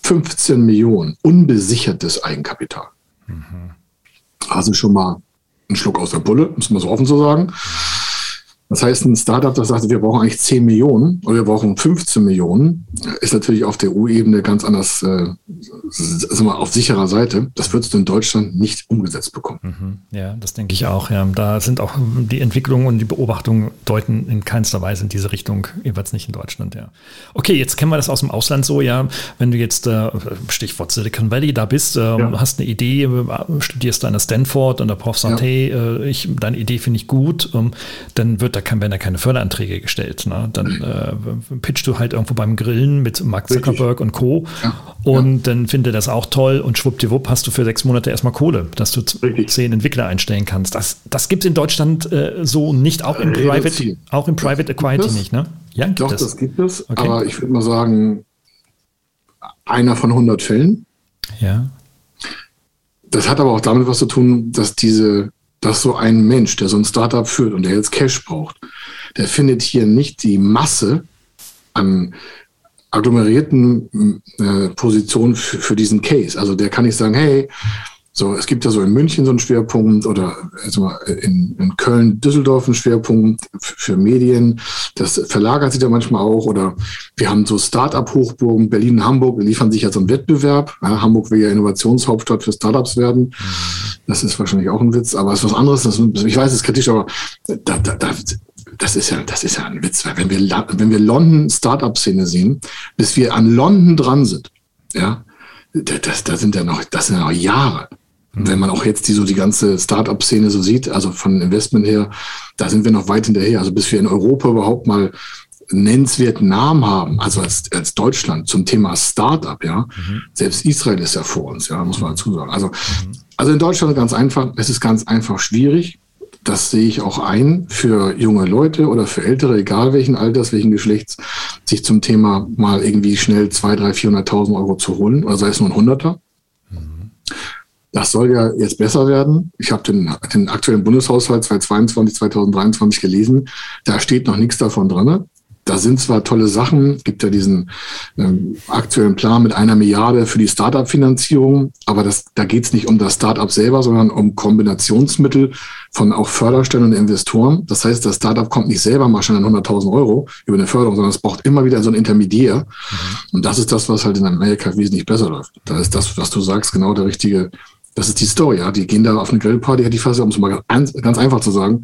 Speaker 3: 15 Millionen unbesichertes Eigenkapital. Mhm. Also schon mal ein Schluck aus der Bulle, muss man so offen so sagen. Das heißt, ein Startup, das sagt, wir brauchen eigentlich 10 Millionen oder wir brauchen 15 Millionen, ist natürlich auf der EU-Ebene ganz anders, äh, sagen wir, auf sicherer Seite. Das würdest du in Deutschland nicht umgesetzt bekommen.
Speaker 1: Mhm. Ja, das denke ich auch. Ja. Da sind auch die Entwicklungen und die Beobachtungen deuten in keinster Weise in diese Richtung, jeweils nicht in Deutschland. Ja. Okay, jetzt kennen wir das aus dem Ausland so, ja. Wenn du jetzt, äh, Stichwort Silicon Valley, da bist, äh, ja. hast eine Idee, studierst da an der Stanford und der Prof sagt, ja. hey, äh, ich, deine Idee finde ich gut, ähm, dann wird da kann, werden da keine Förderanträge gestellt. Ne? Dann äh, pitchst du halt irgendwo beim Grillen mit Mark Zuckerberg Richtig. und Co. Ja. Und dann findet das auch toll und schwuppdiwupp hast du für sechs Monate erstmal Kohle, dass du Richtig. zehn Entwickler einstellen kannst. Das, das gibt es in Deutschland äh, so nicht, auch im Private, auch im Private Equity nicht, ne?
Speaker 3: Ja, gibt Doch, es. das gibt es. Okay. Aber ich würde mal sagen, einer von 100 Fällen.
Speaker 1: Ja.
Speaker 3: Das hat aber auch damit was zu tun, dass diese dass so ein Mensch, der so ein Startup führt und der jetzt Cash braucht, der findet hier nicht die Masse an agglomerierten äh, Positionen für, diesen Case. Also der kann nicht sagen, hey, So, es gibt ja so in München so einen Schwerpunkt oder also in, in Köln, Düsseldorf einen Schwerpunkt für Medien. Das verlagert sich da manchmal auch. Oder wir haben so Start-up-Hochburgen, Berlin Hamburg liefern sich ja so einen Wettbewerb. Ja, Hamburg will ja Innovationshauptstadt für Startups werden. Das ist wahrscheinlich auch ein Witz, aber es ist was anderes. Das, ich weiß, es ist kritisch, aber da, da, da, das ist ja, das ist ja ein Witz. Wenn wir, wenn wir London Startup-Szene sehen, bis wir an London dran sind, ja, das, das sind ja noch, das sind ja noch Jahre. Und wenn man auch jetzt die so die ganze Startup-Szene so sieht, also von Investment her, da sind wir noch weit hinterher. Also bis wir in Europa überhaupt mal nennenswerten Namen haben, also als, als Deutschland zum Thema Startup, ja. Mhm. Selbst Israel ist ja vor uns, ja, muss man dazu sagen. Also, mhm. also in Deutschland ganz einfach, es ist ganz einfach schwierig. Das sehe ich auch ein für junge Leute oder für Ältere, egal welchen Alters, welchen Geschlechts, sich zum Thema mal irgendwie schnell zwei, drei, 400.000 Euro zu holen, oder sei es nur ein Hunderter. Das soll ja jetzt besser werden. Ich habe den, den aktuellen Bundeshaushalt 2022, 2023 gelesen. Da steht noch nichts davon drin. Da sind zwar tolle Sachen, gibt ja diesen ähm, aktuellen Plan mit einer Milliarde für die Startup-Finanzierung, aber das, da geht es nicht um das Startup selber, sondern um Kombinationsmittel von auch Förderstellen und Investoren. Das heißt, das Startup kommt nicht selber mal schon an 100.000 Euro über eine Förderung, sondern es braucht immer wieder so ein Intermediär. Mhm. Und das ist das, was halt in Amerika wesentlich besser läuft. Da ist das, was du sagst, genau der richtige das ist die Story, ja. Die gehen da auf eine Grillparty, ich fast, um es mal ganz, ganz einfach zu sagen,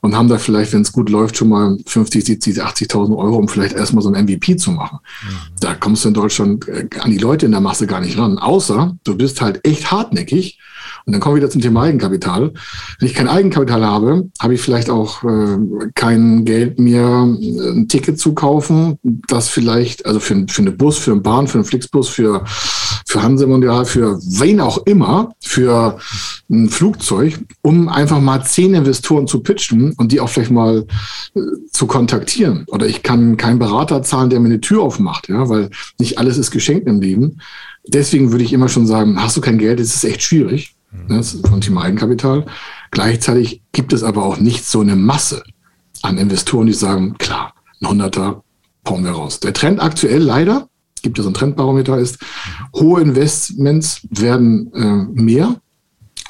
Speaker 3: und haben da vielleicht, wenn es gut läuft, schon mal 50, 70, 80.000 Euro, um vielleicht erstmal so ein MVP zu machen. Mhm. Da kommst du in Deutschland äh, an die Leute in der Masse gar nicht ran. Außer du bist halt echt hartneckig und dann kommen wir wieder zum Thema Eigenkapital. Wenn ich kein Eigenkapital habe, habe ich vielleicht auch äh, kein Geld, mir äh, ein Ticket zu kaufen, das vielleicht, also für, für eine Bus, für einen Bahn, für einen Flixbus, für, für Hansemondial, für wen auch immer, für ein Flugzeug, um einfach mal zehn Investoren zu pitchen und die auch vielleicht mal äh, zu kontaktieren. Oder ich kann keinen Berater zahlen, der mir eine Tür aufmacht, ja, weil nicht alles ist geschenkt im Leben. Deswegen würde ich immer schon sagen, hast du kein Geld, ist es echt schwierig. Ne, vom Thema Eigenkapital. Gleichzeitig gibt es aber auch nicht so eine Masse an Investoren, die sagen, klar, ein Hunderter brauchen wir raus. Der Trend aktuell leider, gibt ja so ein Trendbarometer, ist, hohe Investments werden äh, mehr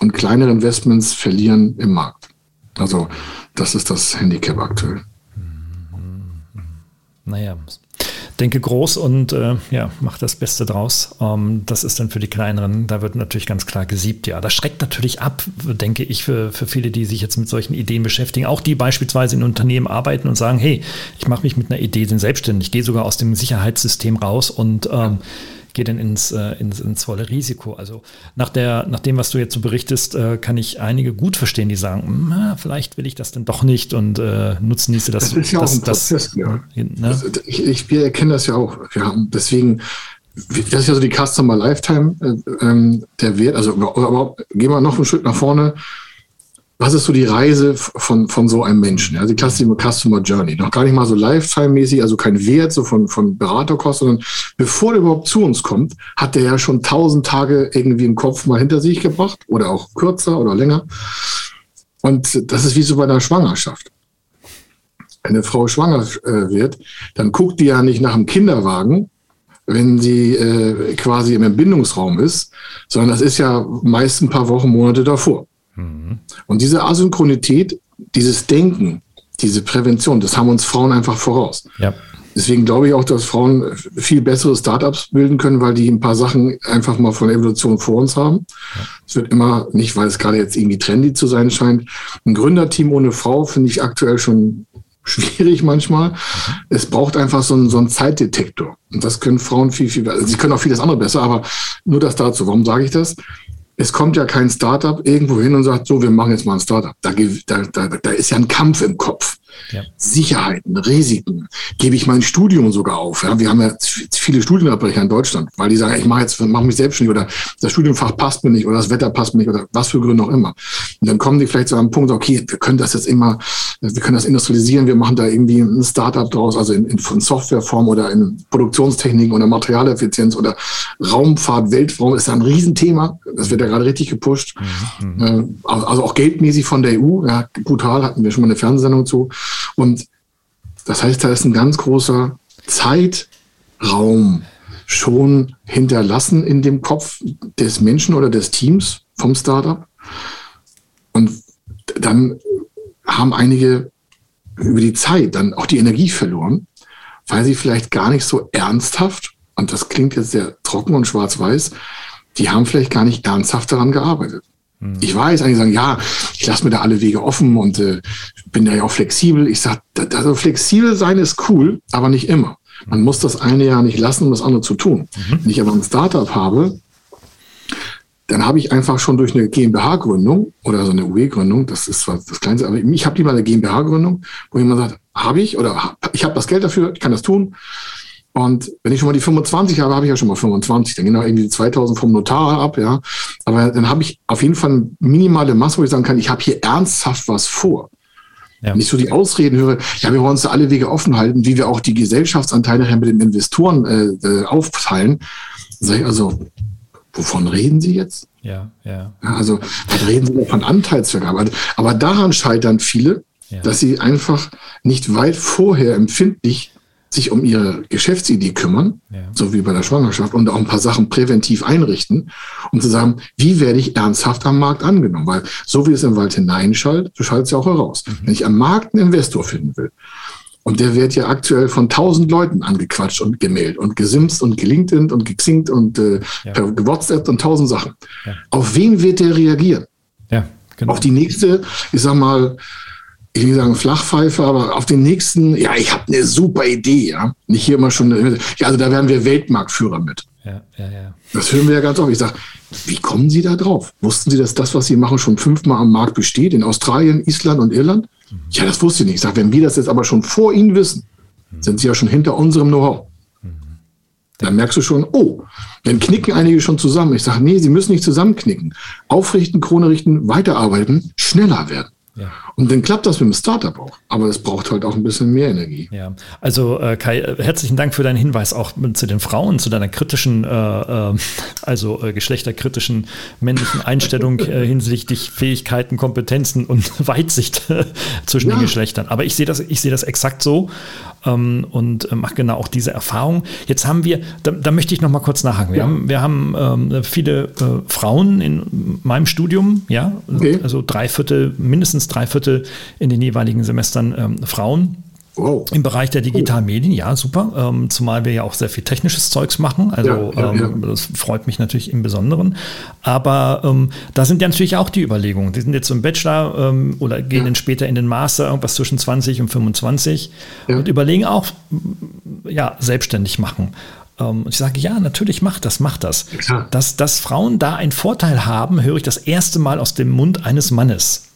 Speaker 3: und kleinere Investments verlieren im Markt. Also das ist das Handicap aktuell.
Speaker 1: Naja, denke groß und äh, ja, mach das Beste draus. Ähm, das ist dann für die kleineren, da wird natürlich ganz klar gesiebt. Ja, das schreckt natürlich ab, denke ich, für, für viele, die sich jetzt mit solchen Ideen beschäftigen. Auch die beispielsweise in Unternehmen arbeiten und sagen, hey, ich mache mich mit einer Idee selbstständig, gehe sogar aus dem Sicherheitssystem raus und ähm, gehe dann ins, äh, ins, ins volle Risiko. Also nach, der, nach dem, was du jetzt so berichtest, äh, kann ich einige gut verstehen, die sagen, hm, na, vielleicht will ich das dann doch nicht und äh, nutzen diese das.
Speaker 3: Das ist ja das, auch ein Prozess, ja. Ne? Also ich, ich, wir erkennen das ja auch. Wir haben deswegen das ist ja so die Customer Lifetime, äh, ähm, der Wert, also überhaupt, gehen wir noch ein Stück nach vorne was ist so die Reise von, von so einem Menschen? Ja? Die klassische Customer Journey. Noch gar nicht mal so Lifetime-mäßig, also kein Wert so von, von Beraterkosten, sondern bevor er überhaupt zu uns kommt, hat der ja schon tausend Tage irgendwie im Kopf mal hinter sich gebracht oder auch kürzer oder länger. Und das ist wie so bei einer Schwangerschaft. Wenn eine Frau schwanger äh, wird, dann guckt die ja nicht nach dem Kinderwagen, wenn sie äh, quasi im Entbindungsraum ist, sondern das ist ja meist ein paar Wochen, Monate davor. Mhm. Und diese Asynchronität, dieses Denken, diese Prävention, das haben uns Frauen einfach voraus. Ja. Deswegen glaube ich auch, dass Frauen viel bessere Startups bilden können, weil die ein paar Sachen einfach mal von Evolution vor uns haben. Es wird immer, nicht weil es gerade jetzt irgendwie trendy zu sein scheint, ein Gründerteam ohne Frau finde ich aktuell schon [laughs] schwierig manchmal. Es braucht einfach so einen, so einen Zeitdetektor. Und das können Frauen viel, viel besser. Also sie können auch vieles andere besser, aber nur das dazu. Warum sage ich das? Es kommt ja kein Startup irgendwo hin und sagt, so, wir machen jetzt mal ein Startup. Da, da, da, da ist ja ein Kampf im Kopf. Ja. Sicherheiten, Risiken. Gebe ich mein Studium sogar auf? Ja, wir haben ja viele Studienabbrecher in Deutschland, weil die sagen, ich mache jetzt, mache mich selbstständig oder das Studienfach passt mir nicht oder das Wetter passt mir nicht oder was für Gründe auch immer. Und dann kommen die vielleicht zu einem Punkt, okay, wir können das jetzt immer, wir können das industrialisieren, wir machen da irgendwie ein Startup draus, also in, in von Softwareform oder in Produktionstechniken oder Materialeffizienz oder Raumfahrt, Weltraum ist da ein Riesenthema. Das wird ja gerade richtig gepusht. Mhm. mhm. Äh, also auch geldmäßig von der EU, ja, brutal, hatten wir schon mal eine Fernsehsendung zu. Und das heißt, da ist ein ganz großer Zeitraum schon hinterlassen in dem Kopf des Menschen oder des Teams, vom Startup. Und dann haben einige über die Zeit dann auch die Energie verloren, weil sie vielleicht gar nicht so ernsthaft, und das klingt jetzt sehr trocken und schwarz-weiß, die haben vielleicht gar nicht ernsthaft daran gearbeitet. Mhm. Ich weiß, eigentlich sagen, ja, ich lasse mir da alle Wege offen und äh, bin da ja auch flexibel. Ich sage, also flexibel sein ist cool, aber nicht immer. Man muss das eine ja nicht lassen, um das andere zu tun. Mhm. Wenn ich aber ein Startup habe, dann habe ich einfach schon durch eine GmbH-Gründung oder so eine UE-Gründung, das ist zwar das Kleinste, aber ich habe lieber eine GmbH-Gründung, wo jemand sagt, habe ich oder ich habe das Geld dafür, ich kann das tun. Und wenn ich schon mal die 25 habe, habe ich ja schon mal 25. Dann gehen auch irgendwie 2000 vom Notar ab, ja. Aber dann habe ich auf jeden Fall eine minimale Masse, wo ich sagen kann, ich habe hier ernsthaft was vor. Ja. Wenn ich so die Ausreden höre, ja, wir wollen uns da alle Wege offen halten, wie wir auch die Gesellschaftsanteile mit den Investoren äh, äh aufteilen. Sag ich also, wovon reden Sie jetzt?
Speaker 1: Ja, ja.
Speaker 3: Also, was reden Sie von Anteilsvergabe? Aber daran scheitern viele, ja. dass sie einfach nicht weit vorher empfindlich sich um ihre Geschäftsidee kümmern, ja. so wie bei der Schwangerschaft, und auch ein paar Sachen präventiv einrichten, um zu sagen, wie werde ich ernsthaft am Markt angenommen? Weil so wie es im Wald hineinschallt, so schaltet es ja auch heraus. Mhm. Wenn ich am Markt einen Investor finden will, und der wird ja aktuell von tausend Leuten angequatscht und gemeldet und gesimst und gelinkt und gezinkt und äh, ja. per WhatsApp und tausend Sachen. Ja. Auf wen wird der reagieren?
Speaker 1: Ja,
Speaker 3: genau. Auf die nächste, ich sag mal, ich will sagen Flachpfeife, aber auf den nächsten, ja, ich habe eine super Idee, ja. Nicht hier immer schon, ja, also da werden wir Weltmarktführer mit. Ja, ja, ja. Das hören wir ja ganz oft. Ich sage, wie kommen Sie da drauf? Wussten Sie, dass das, was Sie machen, schon fünfmal am Markt besteht, in Australien, Island und Irland? Mhm. Ja, das wusste ich nicht. Ich sage, wenn wir das jetzt aber schon vor Ihnen wissen, mhm. sind Sie ja schon hinter unserem Know-how. Mhm. Dann merkst du schon, oh, dann knicken einige schon zusammen. Ich sage, nee, Sie müssen nicht zusammenknicken. Aufrichten, Krone richten, weiterarbeiten, schneller werden. Ja. Und dann klappt das mit dem Startup auch. Aber es braucht halt auch ein bisschen mehr Energie.
Speaker 1: Ja, also äh, Kai, äh, herzlichen Dank für deinen Hinweis auch zu den Frauen, zu deiner kritischen, äh, äh, also äh, geschlechterkritischen männlichen Einstellung äh, hinsichtlich Fähigkeiten, Kompetenzen und [laughs] Weitsicht zwischen ja. den Geschlechtern. Aber ich sehe das, ich sehe das exakt so ähm, und mache genau auch diese Erfahrung. Jetzt haben wir, da, da möchte ich noch mal kurz nachhaken. Wir ja. haben, wir haben ähm, viele Frauen in meinem Studium, ja, okay. also drei Viertel, mindestens drei Viertel Viertel in den jeweiligen Semestern ähm, Frauen. Wow. Im Bereich der digitalen Medien, ja, super. Ähm, zumal wir ja auch sehr viel technisches Zeugs machen. Also ja, ja, ähm, ja. das freut mich natürlich im Besonderen. Aber ähm, da sind ja natürlich auch die Überlegungen. Die sind jetzt im Bachelor ähm, oder gehen dann später in den Master, irgendwas zwischen 20 und 25 und überlegen auch, ja, selbstständig machen. Ähm, und ich sage, ja, natürlich macht das, macht das. Dass, dass Frauen da einen Vorteil haben, höre ich das erste Mal aus dem Mund eines Mannes.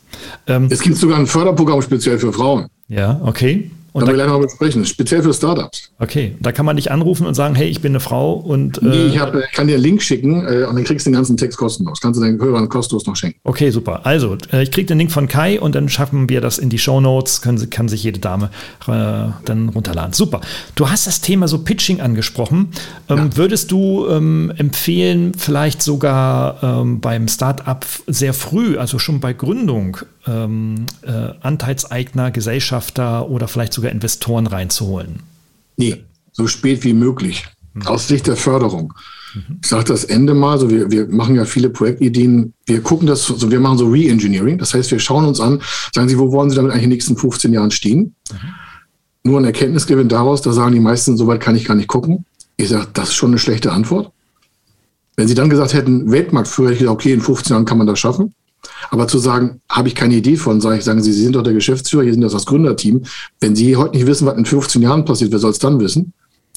Speaker 3: Ähm, es gibt sogar ein Förderprogramm speziell für Frauen.
Speaker 1: Ja, okay.
Speaker 3: Und da will ich gleich noch besprechen, speziell für Startups.
Speaker 1: Okay, da kann man dich anrufen und sagen, hey, ich bin eine Frau und.
Speaker 3: Äh nee, ich, hab, kann dir einen Link schicken äh, und dann kriegst du den ganzen Text kostenlos. Kannst du deinen Hörern kostenlos noch schenken.
Speaker 1: Okay, super. Also, äh, ich kriege den Link von Kai und dann schaffen wir das in die Show Notes, können, kann sich jede Dame äh, dann runterladen. Super. Du hast das Thema so Pitching angesprochen. Ähm, ja. Würdest du ähm, empfehlen, vielleicht sogar ähm, beim Startup sehr früh, also schon bei Gründung, ähm, äh, Anteilseigner, Gesellschafter oder vielleicht sogar Investoren reinzuholen?
Speaker 3: Nee, so spät wie möglich. Mhm. Aus Sicht der Förderung. Mhm. Ich sage das Ende mal, so wir, wir machen ja viele Projektideen, wir gucken das, so wir machen so Re-Engineering, das heißt, wir schauen uns an, sagen Sie, wo wollen Sie damit eigentlich in den nächsten 15 Jahren stehen? Mhm. Nur ein Erkenntnisgewinn daraus, da sagen die meisten, so weit kann ich gar nicht gucken. Ich sage, das ist schon eine schlechte Antwort. Wenn Sie dann gesagt hätten, Weltmarktführer, hätte ich gesagt, okay, in 15 Jahren kann man das schaffen. Aber zu sagen, habe ich keine Idee von, sage ich, sagen Sie, Sie sind doch der Geschäftsführer, hier sind das das Gründerteam. Wenn Sie heute nicht wissen, was in 15 Jahren passiert, wer soll es dann wissen?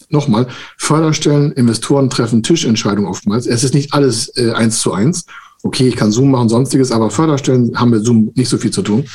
Speaker 3: Nochmal, Förderstellen, Investoren treffen Tischentscheidungen oftmals. Es ist nicht alles äh, eins zu eins. Okay, ich kann Zoom machen, sonstiges, aber Förderstellen haben mit Zoom nicht so viel zu tun.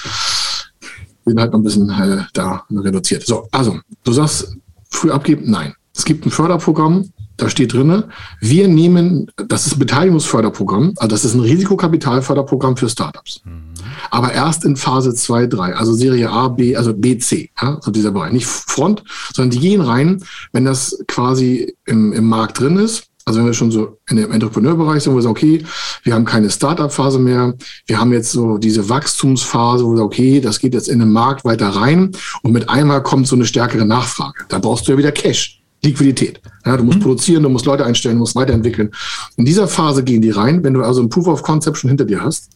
Speaker 3: Bin halt noch ein bisschen äh, da reduziert. So, also, du sagst, früh abgeben? Nein. Es gibt ein Förderprogramm, da steht drin, wir nehmen, das ist ein Beteiligungsförderprogramm, also das ist ein Risikokapitalförderprogramm für Startups. Mhm. Aber erst in Phase 2, 3, also Serie A, B, also B, C, ja, so dieser Bereich. Nicht Front, sondern die gehen rein, wenn das quasi im, im Markt drin ist. Also wenn wir schon so in dem Entrepreneurbereich sind, wo wir sagen, okay, wir haben keine Startup-Phase mehr, wir haben jetzt so diese Wachstumsphase, wo wir sagen, okay, das geht jetzt in den Markt weiter rein und mit einmal kommt so eine stärkere Nachfrage. Da brauchst du ja wieder Cash. Liquidität. Ja, du musst mhm. produzieren, du musst Leute einstellen, du musst weiterentwickeln. In dieser Phase gehen die rein, wenn du also ein Proof of Concept schon hinter dir hast.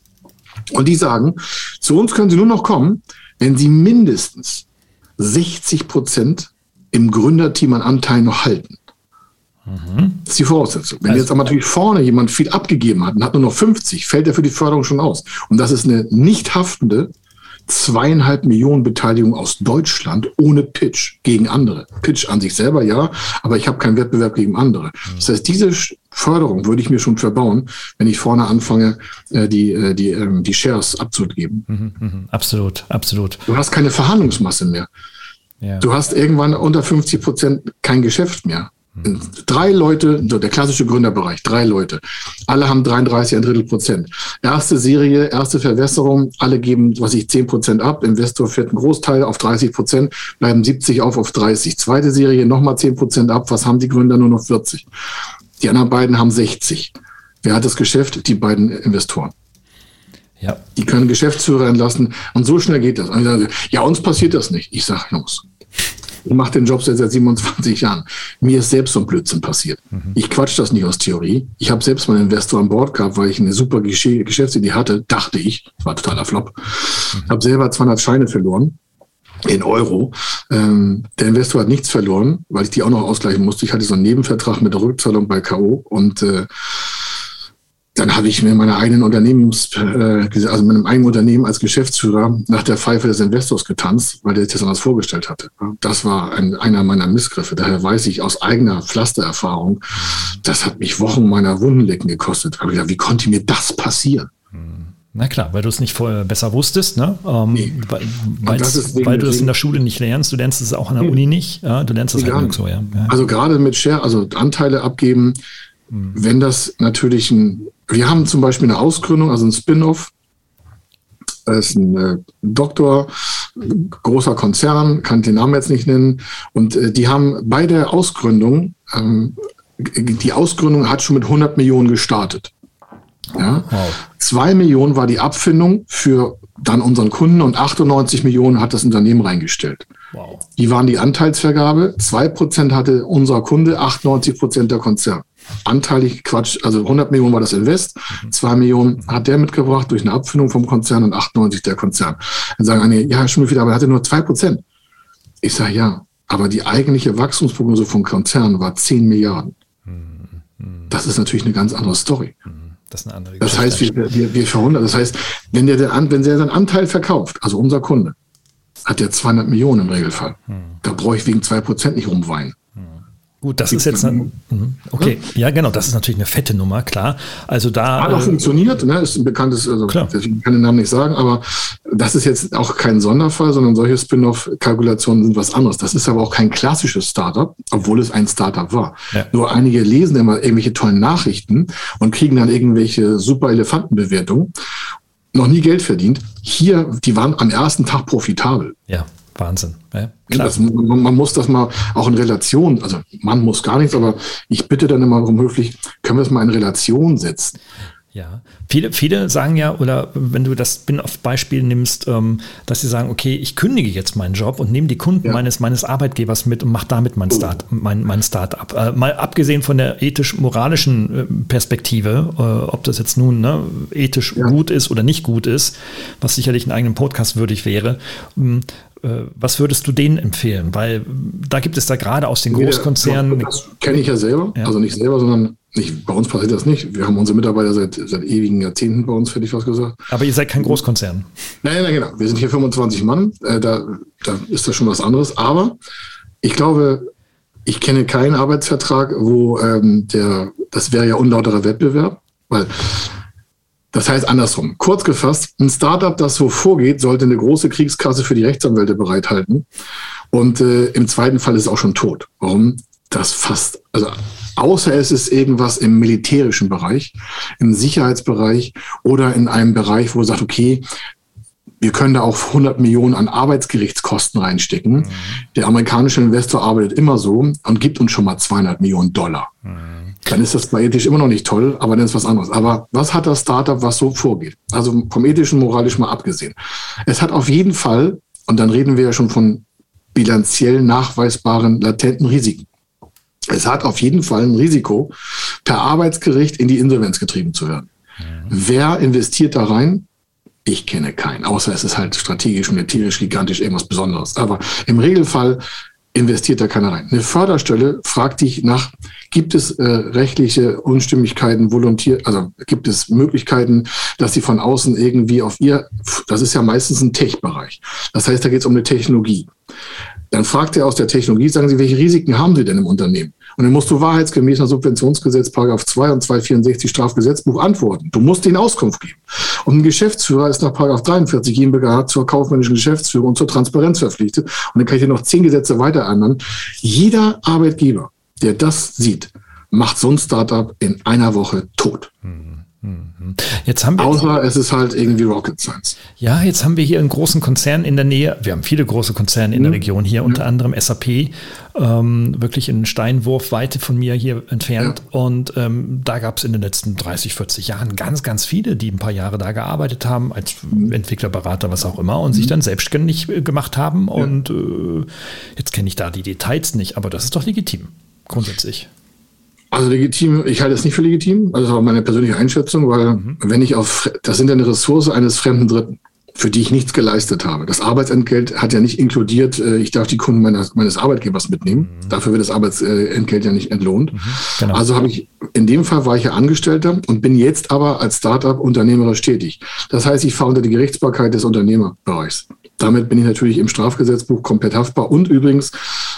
Speaker 3: Und die sagen, zu uns können sie nur noch kommen, wenn sie mindestens 60 Prozent im Gründerteam an Anteilen noch halten. Mhm. Das ist die Voraussetzung. Wenn also, jetzt aber natürlich vorne jemand viel abgegeben hat und hat nur noch 50, fällt er für die Förderung schon aus. Und das ist eine nicht haftende zweieinhalb Millionen Beteiligung aus Deutschland ohne Pitch gegen andere. Pitch an sich selber ja, aber ich habe keinen Wettbewerb gegen andere. Das heißt, diese Förderung würde ich mir schon verbauen, wenn ich vorne anfange, äh, die, äh, die, ähm, die Shares abzugeben.
Speaker 1: Mhm, mh, absolut, absolut.
Speaker 3: Du hast keine Verhandlungsmasse mehr. Ja. Du hast irgendwann unter 50 Prozent kein Geschäft mehr. Drei Leute, der klassische Gründerbereich, drei Leute. Alle haben 33, ein Drittel Prozent. Erste Serie, erste Verwässerung, alle geben, was ich, 10 Prozent ab. Investor fährt einen Großteil auf 30 Prozent, bleiben 70 auf auf 30. Zweite Serie, nochmal 10 Prozent ab. Was haben die Gründer? Nur noch 40. Die anderen beiden haben 60. Wer hat das Geschäft? Die beiden Investoren. Ja. Die können Geschäftsführer entlassen. Und so schnell geht das. Und ich sage, ja, uns passiert das nicht. Ich sage, Jungs, ich mache den Job seit 27 Jahren. Mir ist selbst so ein Blödsinn passiert. Mhm. Ich quatsch das nicht aus Theorie. Ich habe selbst meinen Investor an Bord gehabt, weil ich eine super Geschäftsidee hatte, dachte ich. Das war totaler Flop. Mhm. Habe selber 200 Scheine verloren in Euro. Ähm, der Investor hat nichts verloren, weil ich die auch noch ausgleichen musste. Ich hatte so einen Nebenvertrag mit der Rückzahlung bei K.O. und äh, dann habe ich mir meine eigenen Unternehmens, äh, also meinem eigenen Unternehmen als Geschäftsführer nach der Pfeife des Investors getanzt, weil der sich das anders vorgestellt hatte. Das war ein, einer meiner Missgriffe. Daher weiß ich aus eigener Pflastererfahrung, das hat mich Wochen meiner Wundenlecken gekostet. Aber gedacht, wie konnte mir das passieren?
Speaker 1: Na klar, weil du es nicht vorher besser wusstest, ne? Ähm, nee. weil, weil du das in der Schule nicht lernst, du lernst es auch an der Uni nicht, ja? du lernst es halt
Speaker 3: so, ja. Also gerade mit Share, also Anteile abgeben, hm. wenn das natürlich ein wir haben zum Beispiel eine Ausgründung, also ein Spin-off. Das ist ein äh, Doktor, großer Konzern, kann den Namen jetzt nicht nennen. Und äh, die haben bei der Ausgründung, ähm, die Ausgründung hat schon mit 100 Millionen gestartet. Ja? Wow. Zwei Millionen war die Abfindung für dann unseren Kunden und 98 Millionen hat das Unternehmen reingestellt. Wow. Die waren die Anteilsvergabe. Zwei Prozent hatte unser Kunde, 98 Prozent der Konzern anteilig Quatsch, also 100 Millionen war das Invest, 2 Millionen hat der mitgebracht durch eine Abfindung vom Konzern und 98 der Konzern. Dann sagen einige, ja, Schmüffel, aber er hatte nur 2 Prozent. Ich sage, ja, aber die eigentliche Wachstumsprognose vom Konzern war 10 Milliarden. Das ist natürlich eine ganz andere Story. Das, ist eine andere das heißt, wir, wir, wir verhundern, das heißt, wenn der, der, wenn der seinen Anteil verkauft, also unser Kunde, hat der 200 Millionen im Regelfall. Da brauche ich wegen 2% nicht rumweinen.
Speaker 1: Gut, das ist jetzt eine, mhm, okay, ja genau, das ist natürlich eine fette Nummer, klar. Also da
Speaker 3: hat auch äh, funktioniert, ne? ist ein bekanntes, also klar. ich kann den Namen nicht sagen, aber das ist jetzt auch kein Sonderfall, sondern solche Spin-off-Kalkulationen sind was anderes. Das ist aber auch kein klassisches Startup, obwohl es ein Startup war. Ja. Nur einige lesen immer irgendwelche tollen Nachrichten und kriegen dann irgendwelche super Elefantenbewertungen. Noch nie Geld verdient. Hier, die waren am ersten Tag profitabel.
Speaker 1: Ja. Wahnsinn. Ja,
Speaker 3: klar. Das, man, man, muss das mal auch in Relation, also man muss gar nichts, aber ich bitte dann immer darum höflich, können wir das mal in Relation setzen.
Speaker 1: Ja, viele, viele sagen ja, oder wenn du das Spin-off-Beispiel nimmst, ähm, dass sie sagen, okay, ich kündige jetzt meinen Job und nehme die Kunden ja. meines, meines Arbeitgebers mit und mache damit mein, Start, mein, mein Start-up. Äh, mal abgesehen von der ethisch-moralischen äh, Perspektive, äh, ob das jetzt nun ne, ethisch ja. gut ist oder nicht gut ist, was sicherlich einen eigenen Podcast würdig wäre, ähm, äh, was würdest du denen empfehlen? Weil da gibt es da gerade aus den Großkonzernen.
Speaker 3: Das kenne ich ja selber, ja. also nicht selber, sondern nicht, bei uns passiert das nicht. Wir haben unsere Mitarbeiter seit, seit ewigen Jahrzehnten bei uns, hätte ich was gesagt.
Speaker 1: Aber ihr seid kein Großkonzern.
Speaker 3: Nein, nein, genau. Wir sind hier 25 Mann. Äh, da, da ist das schon was anderes. Aber ich glaube, ich kenne keinen Arbeitsvertrag, wo ähm, der, das wäre ja unlauterer Wettbewerb, weil das heißt andersrum. Kurz gefasst, ein Startup, das so vorgeht, sollte eine große Kriegskasse für die Rechtsanwälte bereithalten. Und äh, im zweiten Fall ist es auch schon tot. Warum? Das fast, also außer es ist irgendwas im militärischen Bereich, im Sicherheitsbereich oder in einem Bereich, wo man sagt, okay, wir können da auch 100 Millionen an Arbeitsgerichtskosten reinstecken. Mhm. Der amerikanische Investor arbeitet immer so und gibt uns schon mal 200 Millionen Dollar. Mhm dann ist das bei ethisch immer noch nicht toll, aber dann ist was anderes. Aber was hat das Startup, was so vorgeht? Also vom ethischen, moralisch mal abgesehen. Es hat auf jeden Fall, und dann reden wir ja schon von bilanziell nachweisbaren latenten Risiken. Es hat auf jeden Fall ein Risiko, per Arbeitsgericht in die Insolvenz getrieben zu werden. Mhm. Wer investiert da rein? Ich kenne keinen, außer es ist halt strategisch, militärisch, gigantisch irgendwas Besonderes. Aber im Regelfall investiert da keiner rein. Eine Förderstelle fragt dich nach, gibt es äh, rechtliche Unstimmigkeiten, volontier, also gibt es Möglichkeiten, dass sie von außen irgendwie auf ihr, das ist ja meistens ein Tech-Bereich. Das heißt, da geht es um eine Technologie. Dann fragt er aus der Technologie, sagen Sie, welche Risiken haben Sie denn im Unternehmen? Und dann musst du wahrheitsgemäß nach Subventionsgesetz, Paragraph 2 und 264 Strafgesetzbuch antworten. Du musst ihnen Auskunft geben. Und ein Geschäftsführer ist nach Paragraph 43 GmbH zur kaufmännischen Geschäftsführung und zur Transparenz verpflichtet. Und dann kann ich dir noch zehn Gesetze weiter ändern. Jeder Arbeitgeber, der das sieht, macht so ein Startup in einer Woche tot. Mhm.
Speaker 1: Mhm. Jetzt haben wir
Speaker 3: Außer es ist halt irgendwie Rocket Science.
Speaker 1: Ja, jetzt haben wir hier einen großen Konzern in der Nähe. Wir haben viele große Konzerne in mhm. der Region hier, unter anderem SAP, ähm, wirklich in Steinwurfweite von mir hier entfernt. Ja. Und ähm, da gab es in den letzten 30, 40 Jahren ganz, ganz viele, die ein paar Jahre da gearbeitet haben, als mhm. Entwickler, Berater, was auch immer, und mhm. sich dann selbstständig äh, gemacht haben. Ja. Und äh, jetzt kenne ich da die Details nicht, aber das ist doch legitim, grundsätzlich.
Speaker 3: Also legitim, ich halte es nicht für legitim. Also das auch meine persönliche Einschätzung, weil mhm. wenn ich auf, das sind ja eine Ressource eines fremden Dritten, für die ich nichts geleistet habe. Das Arbeitsentgelt hat ja nicht inkludiert, äh, ich darf die Kunden meines, meines Arbeitgebers mitnehmen. Mhm. Dafür wird das Arbeitsentgelt ja nicht entlohnt. Mhm. Genau. Also habe ich, in dem Fall war ich ja Angestellter und bin jetzt aber als Startup unternehmerisch tätig. Das heißt, ich fahre unter die Gerichtsbarkeit des Unternehmerbereichs. Damit bin ich natürlich im Strafgesetzbuch komplett haftbar. Und übrigens,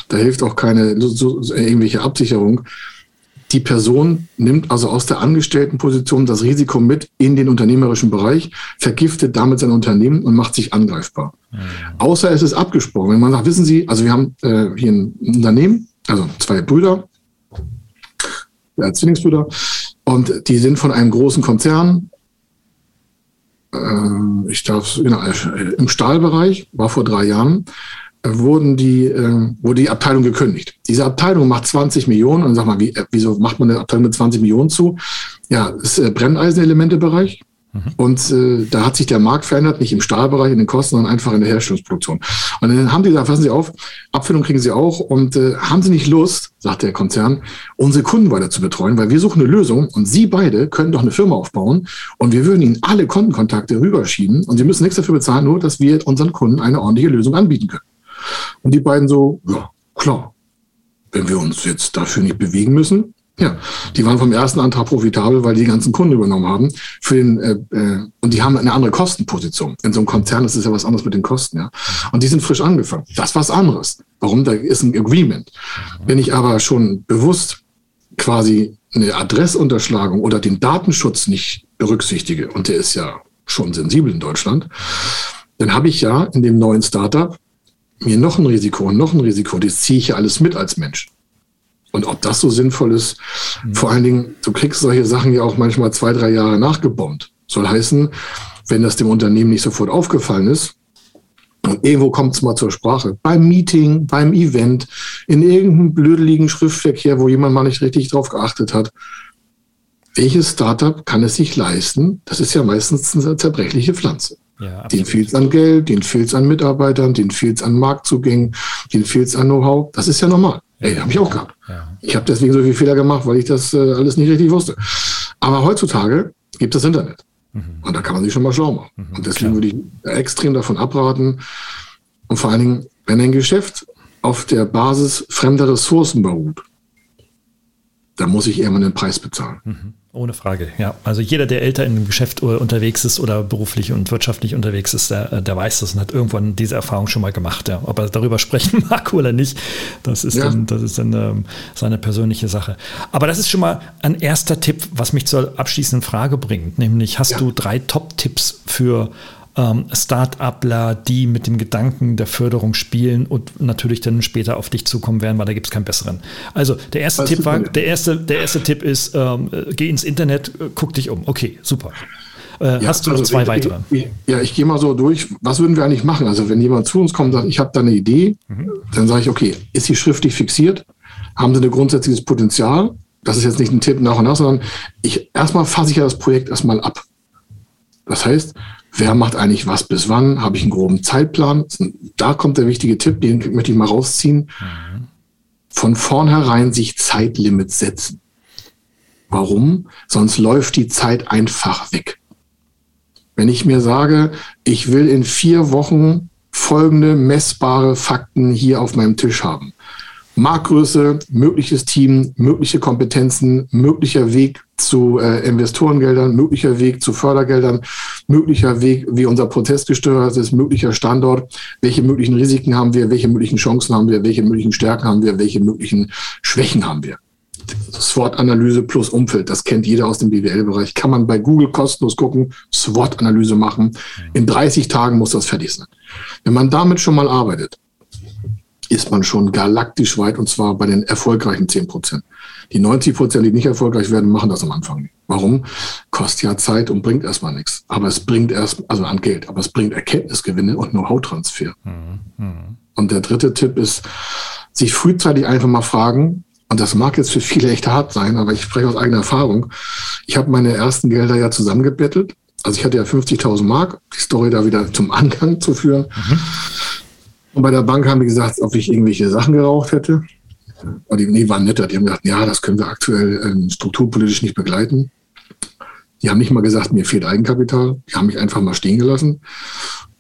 Speaker 3: da hilft auch keine so, so, irgendwelche Absicherung die Person nimmt also aus der Angestelltenposition das Risiko mit in den unternehmerischen Bereich, vergiftet damit sein Unternehmen und macht sich angreifbar. Mhm. Außer es ist abgesprochen. Wenn man sagt, wissen Sie, also wir haben äh, hier ein Unternehmen, also zwei Brüder, äh, Zwillingsbrüder, und die sind von einem großen Konzern, äh, ich darf, genau, äh, im Stahlbereich, war vor drei Jahren, wurden die, äh, wurde die Abteilung gekündigt. Diese Abteilung macht 20 Millionen und sag mal, wie, äh, wieso macht man eine Abteilung mit 20 Millionen zu? Ja, ist äh, Brenneisenelementebereich. Mhm. Und äh, da hat sich der Markt verändert, nicht im Stahlbereich, in den Kosten, sondern einfach in der Herstellungsproduktion. Und dann haben die gesagt, fassen Sie auf, Abfüllung kriegen Sie auch und äh, haben Sie nicht Lust, sagt der Konzern, unsere Kunden weiter zu betreuen, weil wir suchen eine Lösung und Sie beide können doch eine Firma aufbauen und wir würden Ihnen alle Kundenkontakte rüberschieben und Sie müssen nichts dafür bezahlen, nur dass wir unseren Kunden eine ordentliche Lösung anbieten können. Und die beiden so, ja, klar, wenn wir uns jetzt dafür nicht bewegen müssen. Ja, die waren vom ersten Antrag profitabel, weil die, ganzen Kunden übernommen haben. Für den, äh, äh, und die haben eine andere Kostenposition. In so einem Konzern ist es ja was anderes mit den Kosten. Ja. Und die sind frisch angefangen. Das ist was anderes. Warum? Da ist ein Agreement. Wenn ich aber schon bewusst quasi eine Adressunterschlagung oder den Datenschutz nicht berücksichtige, und der ist ja schon sensibel in Deutschland, dann habe ich ja in dem neuen Startup mir noch ein Risiko und noch ein Risiko, das ziehe ich ja alles mit als Mensch. Und ob das so sinnvoll ist, mhm. vor allen Dingen, du kriegst solche Sachen ja auch manchmal zwei, drei Jahre nachgebombt. Soll heißen, wenn das dem Unternehmen nicht sofort aufgefallen ist, und irgendwo kommt es mal zur Sprache, beim Meeting, beim Event, in irgendeinem blödeligen Schriftverkehr, wo jemand mal nicht richtig drauf geachtet hat. Welches Startup kann es sich leisten? Das ist ja meistens eine zerbrechliche Pflanze. Ja, den fehlt es an Geld, den fehlt es an Mitarbeitern, den fehlt es an Marktzugängen, den fehlt es an Know-how. Das ist ja normal. Ey, habe ich auch gehabt. Ja. Ich habe deswegen so viele Fehler gemacht, weil ich das äh, alles nicht richtig wusste. Aber heutzutage gibt es Internet. Mhm. Und da kann man sich schon mal schlau machen. Mhm, und deswegen klar. würde ich extrem davon abraten. Und vor allen Dingen, wenn ein Geschäft auf der Basis fremder Ressourcen beruht, dann muss ich irgendwann den Preis bezahlen.
Speaker 1: Mhm. Ohne Frage, ja. Also jeder, der älter in einem Geschäft unterwegs ist oder beruflich und wirtschaftlich unterwegs ist, der, der weiß das und hat irgendwann diese Erfahrung schon mal gemacht. Ja. Ob er darüber [laughs] sprechen mag oder nicht, das ist ja. dann, das ist dann ähm, seine persönliche Sache. Aber das ist schon mal ein erster Tipp, was mich zur abschließenden Frage bringt. Nämlich, hast ja. du drei Top-Tipps für ähm, Start-upler, die mit dem Gedanken der Förderung spielen und natürlich dann später auf dich zukommen werden, weil da gibt es keinen besseren. Also der erste Tipp war, der erste, der erste Tipp ist, ähm, geh ins Internet, äh, guck dich um. Okay, super. Äh, ja, hast du noch also zwei ich, weitere?
Speaker 3: Ich, ja, ich gehe mal so durch. Was würden wir eigentlich machen? Also wenn jemand zu uns kommt und sagt, ich habe da eine Idee, mhm. dann sage ich, okay, ist sie schriftlich fixiert? Haben sie ein grundsätzliches Potenzial? Das ist jetzt nicht ein Tipp nach und nach, sondern ich erstmal fasse ich ja das Projekt erstmal ab. Das heißt, wer macht eigentlich was bis wann? Habe ich einen groben Zeitplan? Da kommt der wichtige Tipp, den möchte ich mal rausziehen. Mhm. von vornherein sich Zeitlimits setzen. Warum? Sonst läuft die Zeit einfach weg. Wenn ich mir sage, ich will in vier Wochen folgende messbare Fakten hier auf meinem Tisch haben. Marktgröße, mögliches Team, mögliche Kompetenzen, möglicher Weg zu äh, Investorengeldern, möglicher Weg zu Fördergeldern, möglicher Weg, wie unser Prozess gesteuert ist, möglicher Standort, welche möglichen Risiken haben wir, welche möglichen Chancen haben wir, welche möglichen Stärken haben wir, welche möglichen Schwächen haben wir. SWOT-Analyse plus Umfeld, das kennt jeder aus dem BWL-Bereich, kann man bei Google kostenlos gucken, SWOT-Analyse machen. In 30 Tagen muss das fertig sein. Wenn man damit schon mal arbeitet, ist man schon galaktisch weit und zwar bei den erfolgreichen 10 Prozent. Die 90 Prozent, die nicht erfolgreich werden, machen das am Anfang nicht. Warum? Kostet ja Zeit und bringt erstmal nichts. Aber es bringt erst, also an Geld, aber es bringt Erkenntnisgewinne und Know-how-Transfer. Mhm. Und der dritte Tipp ist, sich frühzeitig einfach mal fragen, und das mag jetzt für viele echt hart sein, aber ich spreche aus eigener Erfahrung. Ich habe meine ersten Gelder ja zusammengebettelt. Also ich hatte ja 50.000 Mark, die Story da wieder zum Angang zu führen. Mhm. Und bei der Bank haben die gesagt, ob ich irgendwelche Sachen geraucht hätte. Und die, nee, waren netter. Die haben gesagt, ja, das können wir aktuell ähm, strukturpolitisch nicht begleiten. Die haben nicht mal gesagt, mir fehlt Eigenkapital. Die haben mich einfach mal stehen gelassen.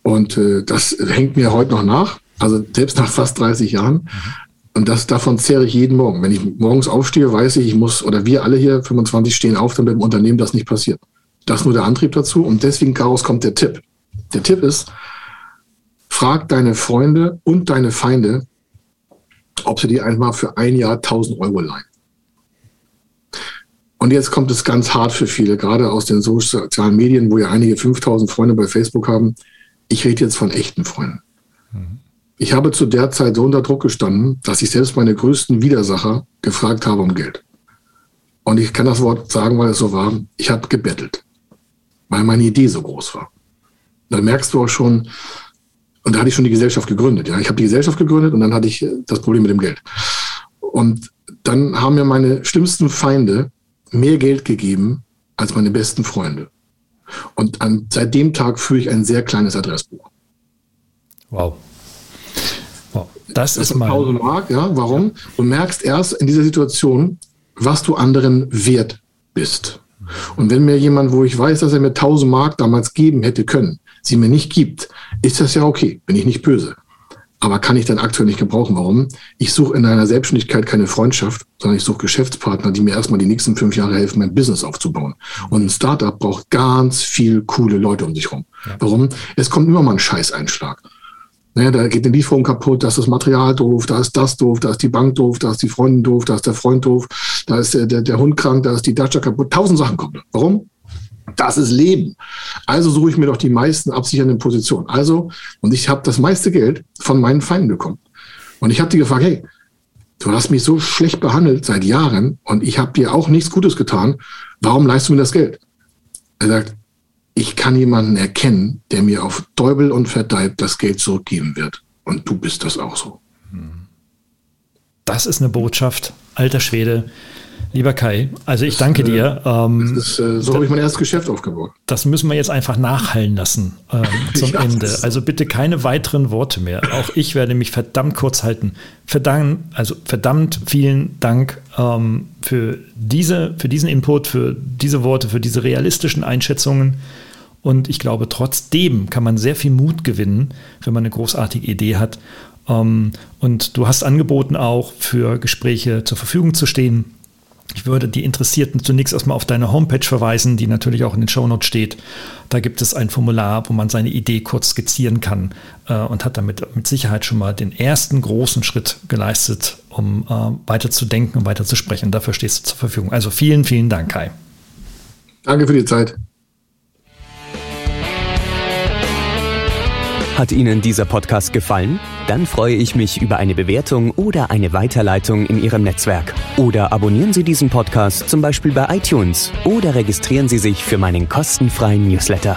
Speaker 3: Und äh, das hängt mir heute noch nach. Also selbst nach fast 30 Jahren. Mhm. Und das, davon zehre ich jeden Morgen. Wenn ich morgens aufstehe, weiß ich, ich muss, oder wir alle hier, 25 stehen auf, damit im Unternehmen das nicht passiert. Das ist nur der Antrieb dazu. Und deswegen, Chaos, kommt der Tipp. Der Tipp ist, frag deine Freunde und deine Feinde, ob sie dir einmal für ein Jahr 1000 Euro leihen. Und jetzt kommt es ganz hart für viele, gerade aus den sozialen Medien, wo ja einige 5000 Freunde bei Facebook haben. Ich rede jetzt von echten Freunden. Mhm. Ich habe zu der Zeit so unter Druck gestanden, dass ich selbst meine größten Widersacher gefragt habe um Geld. Und ich kann das Wort sagen, weil es so war. Ich habe gebettelt, weil meine Idee so groß war. Dann merkst du auch schon, und da hatte ich schon die Gesellschaft gegründet. Ja, ich habe die Gesellschaft gegründet und dann hatte ich äh, das Problem mit dem Geld. Und dann haben mir meine schlimmsten Feinde mehr Geld gegeben als meine besten Freunde. Und an, seit dem Tag führe ich ein sehr kleines Adressbuch.
Speaker 1: Wow. wow. Das, das ist mal.
Speaker 3: 1000 Mark, ja. Warum? Du merkst erst in dieser Situation, was du anderen wert bist. Und wenn mir jemand, wo ich weiß, dass er mir 1000 Mark damals geben hätte können, sie mir nicht gibt, ist das ja okay, bin ich nicht böse. Aber kann ich dann aktuell nicht gebrauchen. Warum? Ich suche in einer Selbstständigkeit keine Freundschaft, sondern ich suche Geschäftspartner, die mir erstmal die nächsten fünf Jahre helfen, mein Business aufzubauen. Und ein Startup braucht ganz viel coole Leute um sich rum. Warum? Es kommt immer mal ein Scheißeinschlag. Naja, da geht eine Lieferung kaputt, da ist das Material doof, da ist das doof, da ist die Bank doof, da ist die Freundin doof, da ist der Freund doof, da ist der, der, der Hund krank, da ist die Dacia kaputt. Tausend Sachen kommen. Warum? Das ist Leben. Also suche ich mir doch die meisten absichernden Positionen. Also, und ich habe das meiste Geld von meinen Feinden bekommen. Und ich habe die gefragt, hey, du hast mich so schlecht behandelt seit Jahren und ich habe dir auch nichts Gutes getan. Warum leistest du mir das Geld? Er sagt, ich kann jemanden erkennen, der mir auf Teubel und Verdeib das Geld zurückgeben wird. Und du bist das auch so.
Speaker 1: Das ist eine Botschaft, alter Schwede. Lieber Kai, also ich danke dir.
Speaker 3: Ähm, ist, äh, so habe ich mein erstes Geschäft aufgebaut.
Speaker 1: Das müssen wir jetzt einfach nachhallen lassen ähm, [laughs] zum Ende. Also bitte keine weiteren Worte mehr. Auch ich werde mich verdammt kurz halten. Verdammt, also verdammt vielen Dank ähm, für, diese, für diesen Input, für diese Worte, für diese realistischen Einschätzungen. Und ich glaube, trotzdem kann man sehr viel Mut gewinnen, wenn man eine großartige Idee hat. Ähm, und du hast angeboten, auch für Gespräche zur Verfügung zu stehen. Ich würde die Interessierten zunächst erstmal auf deine Homepage verweisen, die natürlich auch in den Shownotes steht. Da gibt es ein Formular, wo man seine Idee kurz skizzieren kann äh, und hat damit mit Sicherheit schon mal den ersten großen Schritt geleistet, um äh, weiter zu denken und weiter zu sprechen. Dafür stehst du zur Verfügung. Also vielen, vielen Dank, Kai.
Speaker 3: Danke für die Zeit.
Speaker 2: Hat Ihnen dieser Podcast gefallen? Dann freue ich mich über eine Bewertung oder eine Weiterleitung in Ihrem Netzwerk. Oder abonnieren Sie diesen Podcast zum Beispiel bei iTunes oder registrieren Sie sich für meinen kostenfreien Newsletter.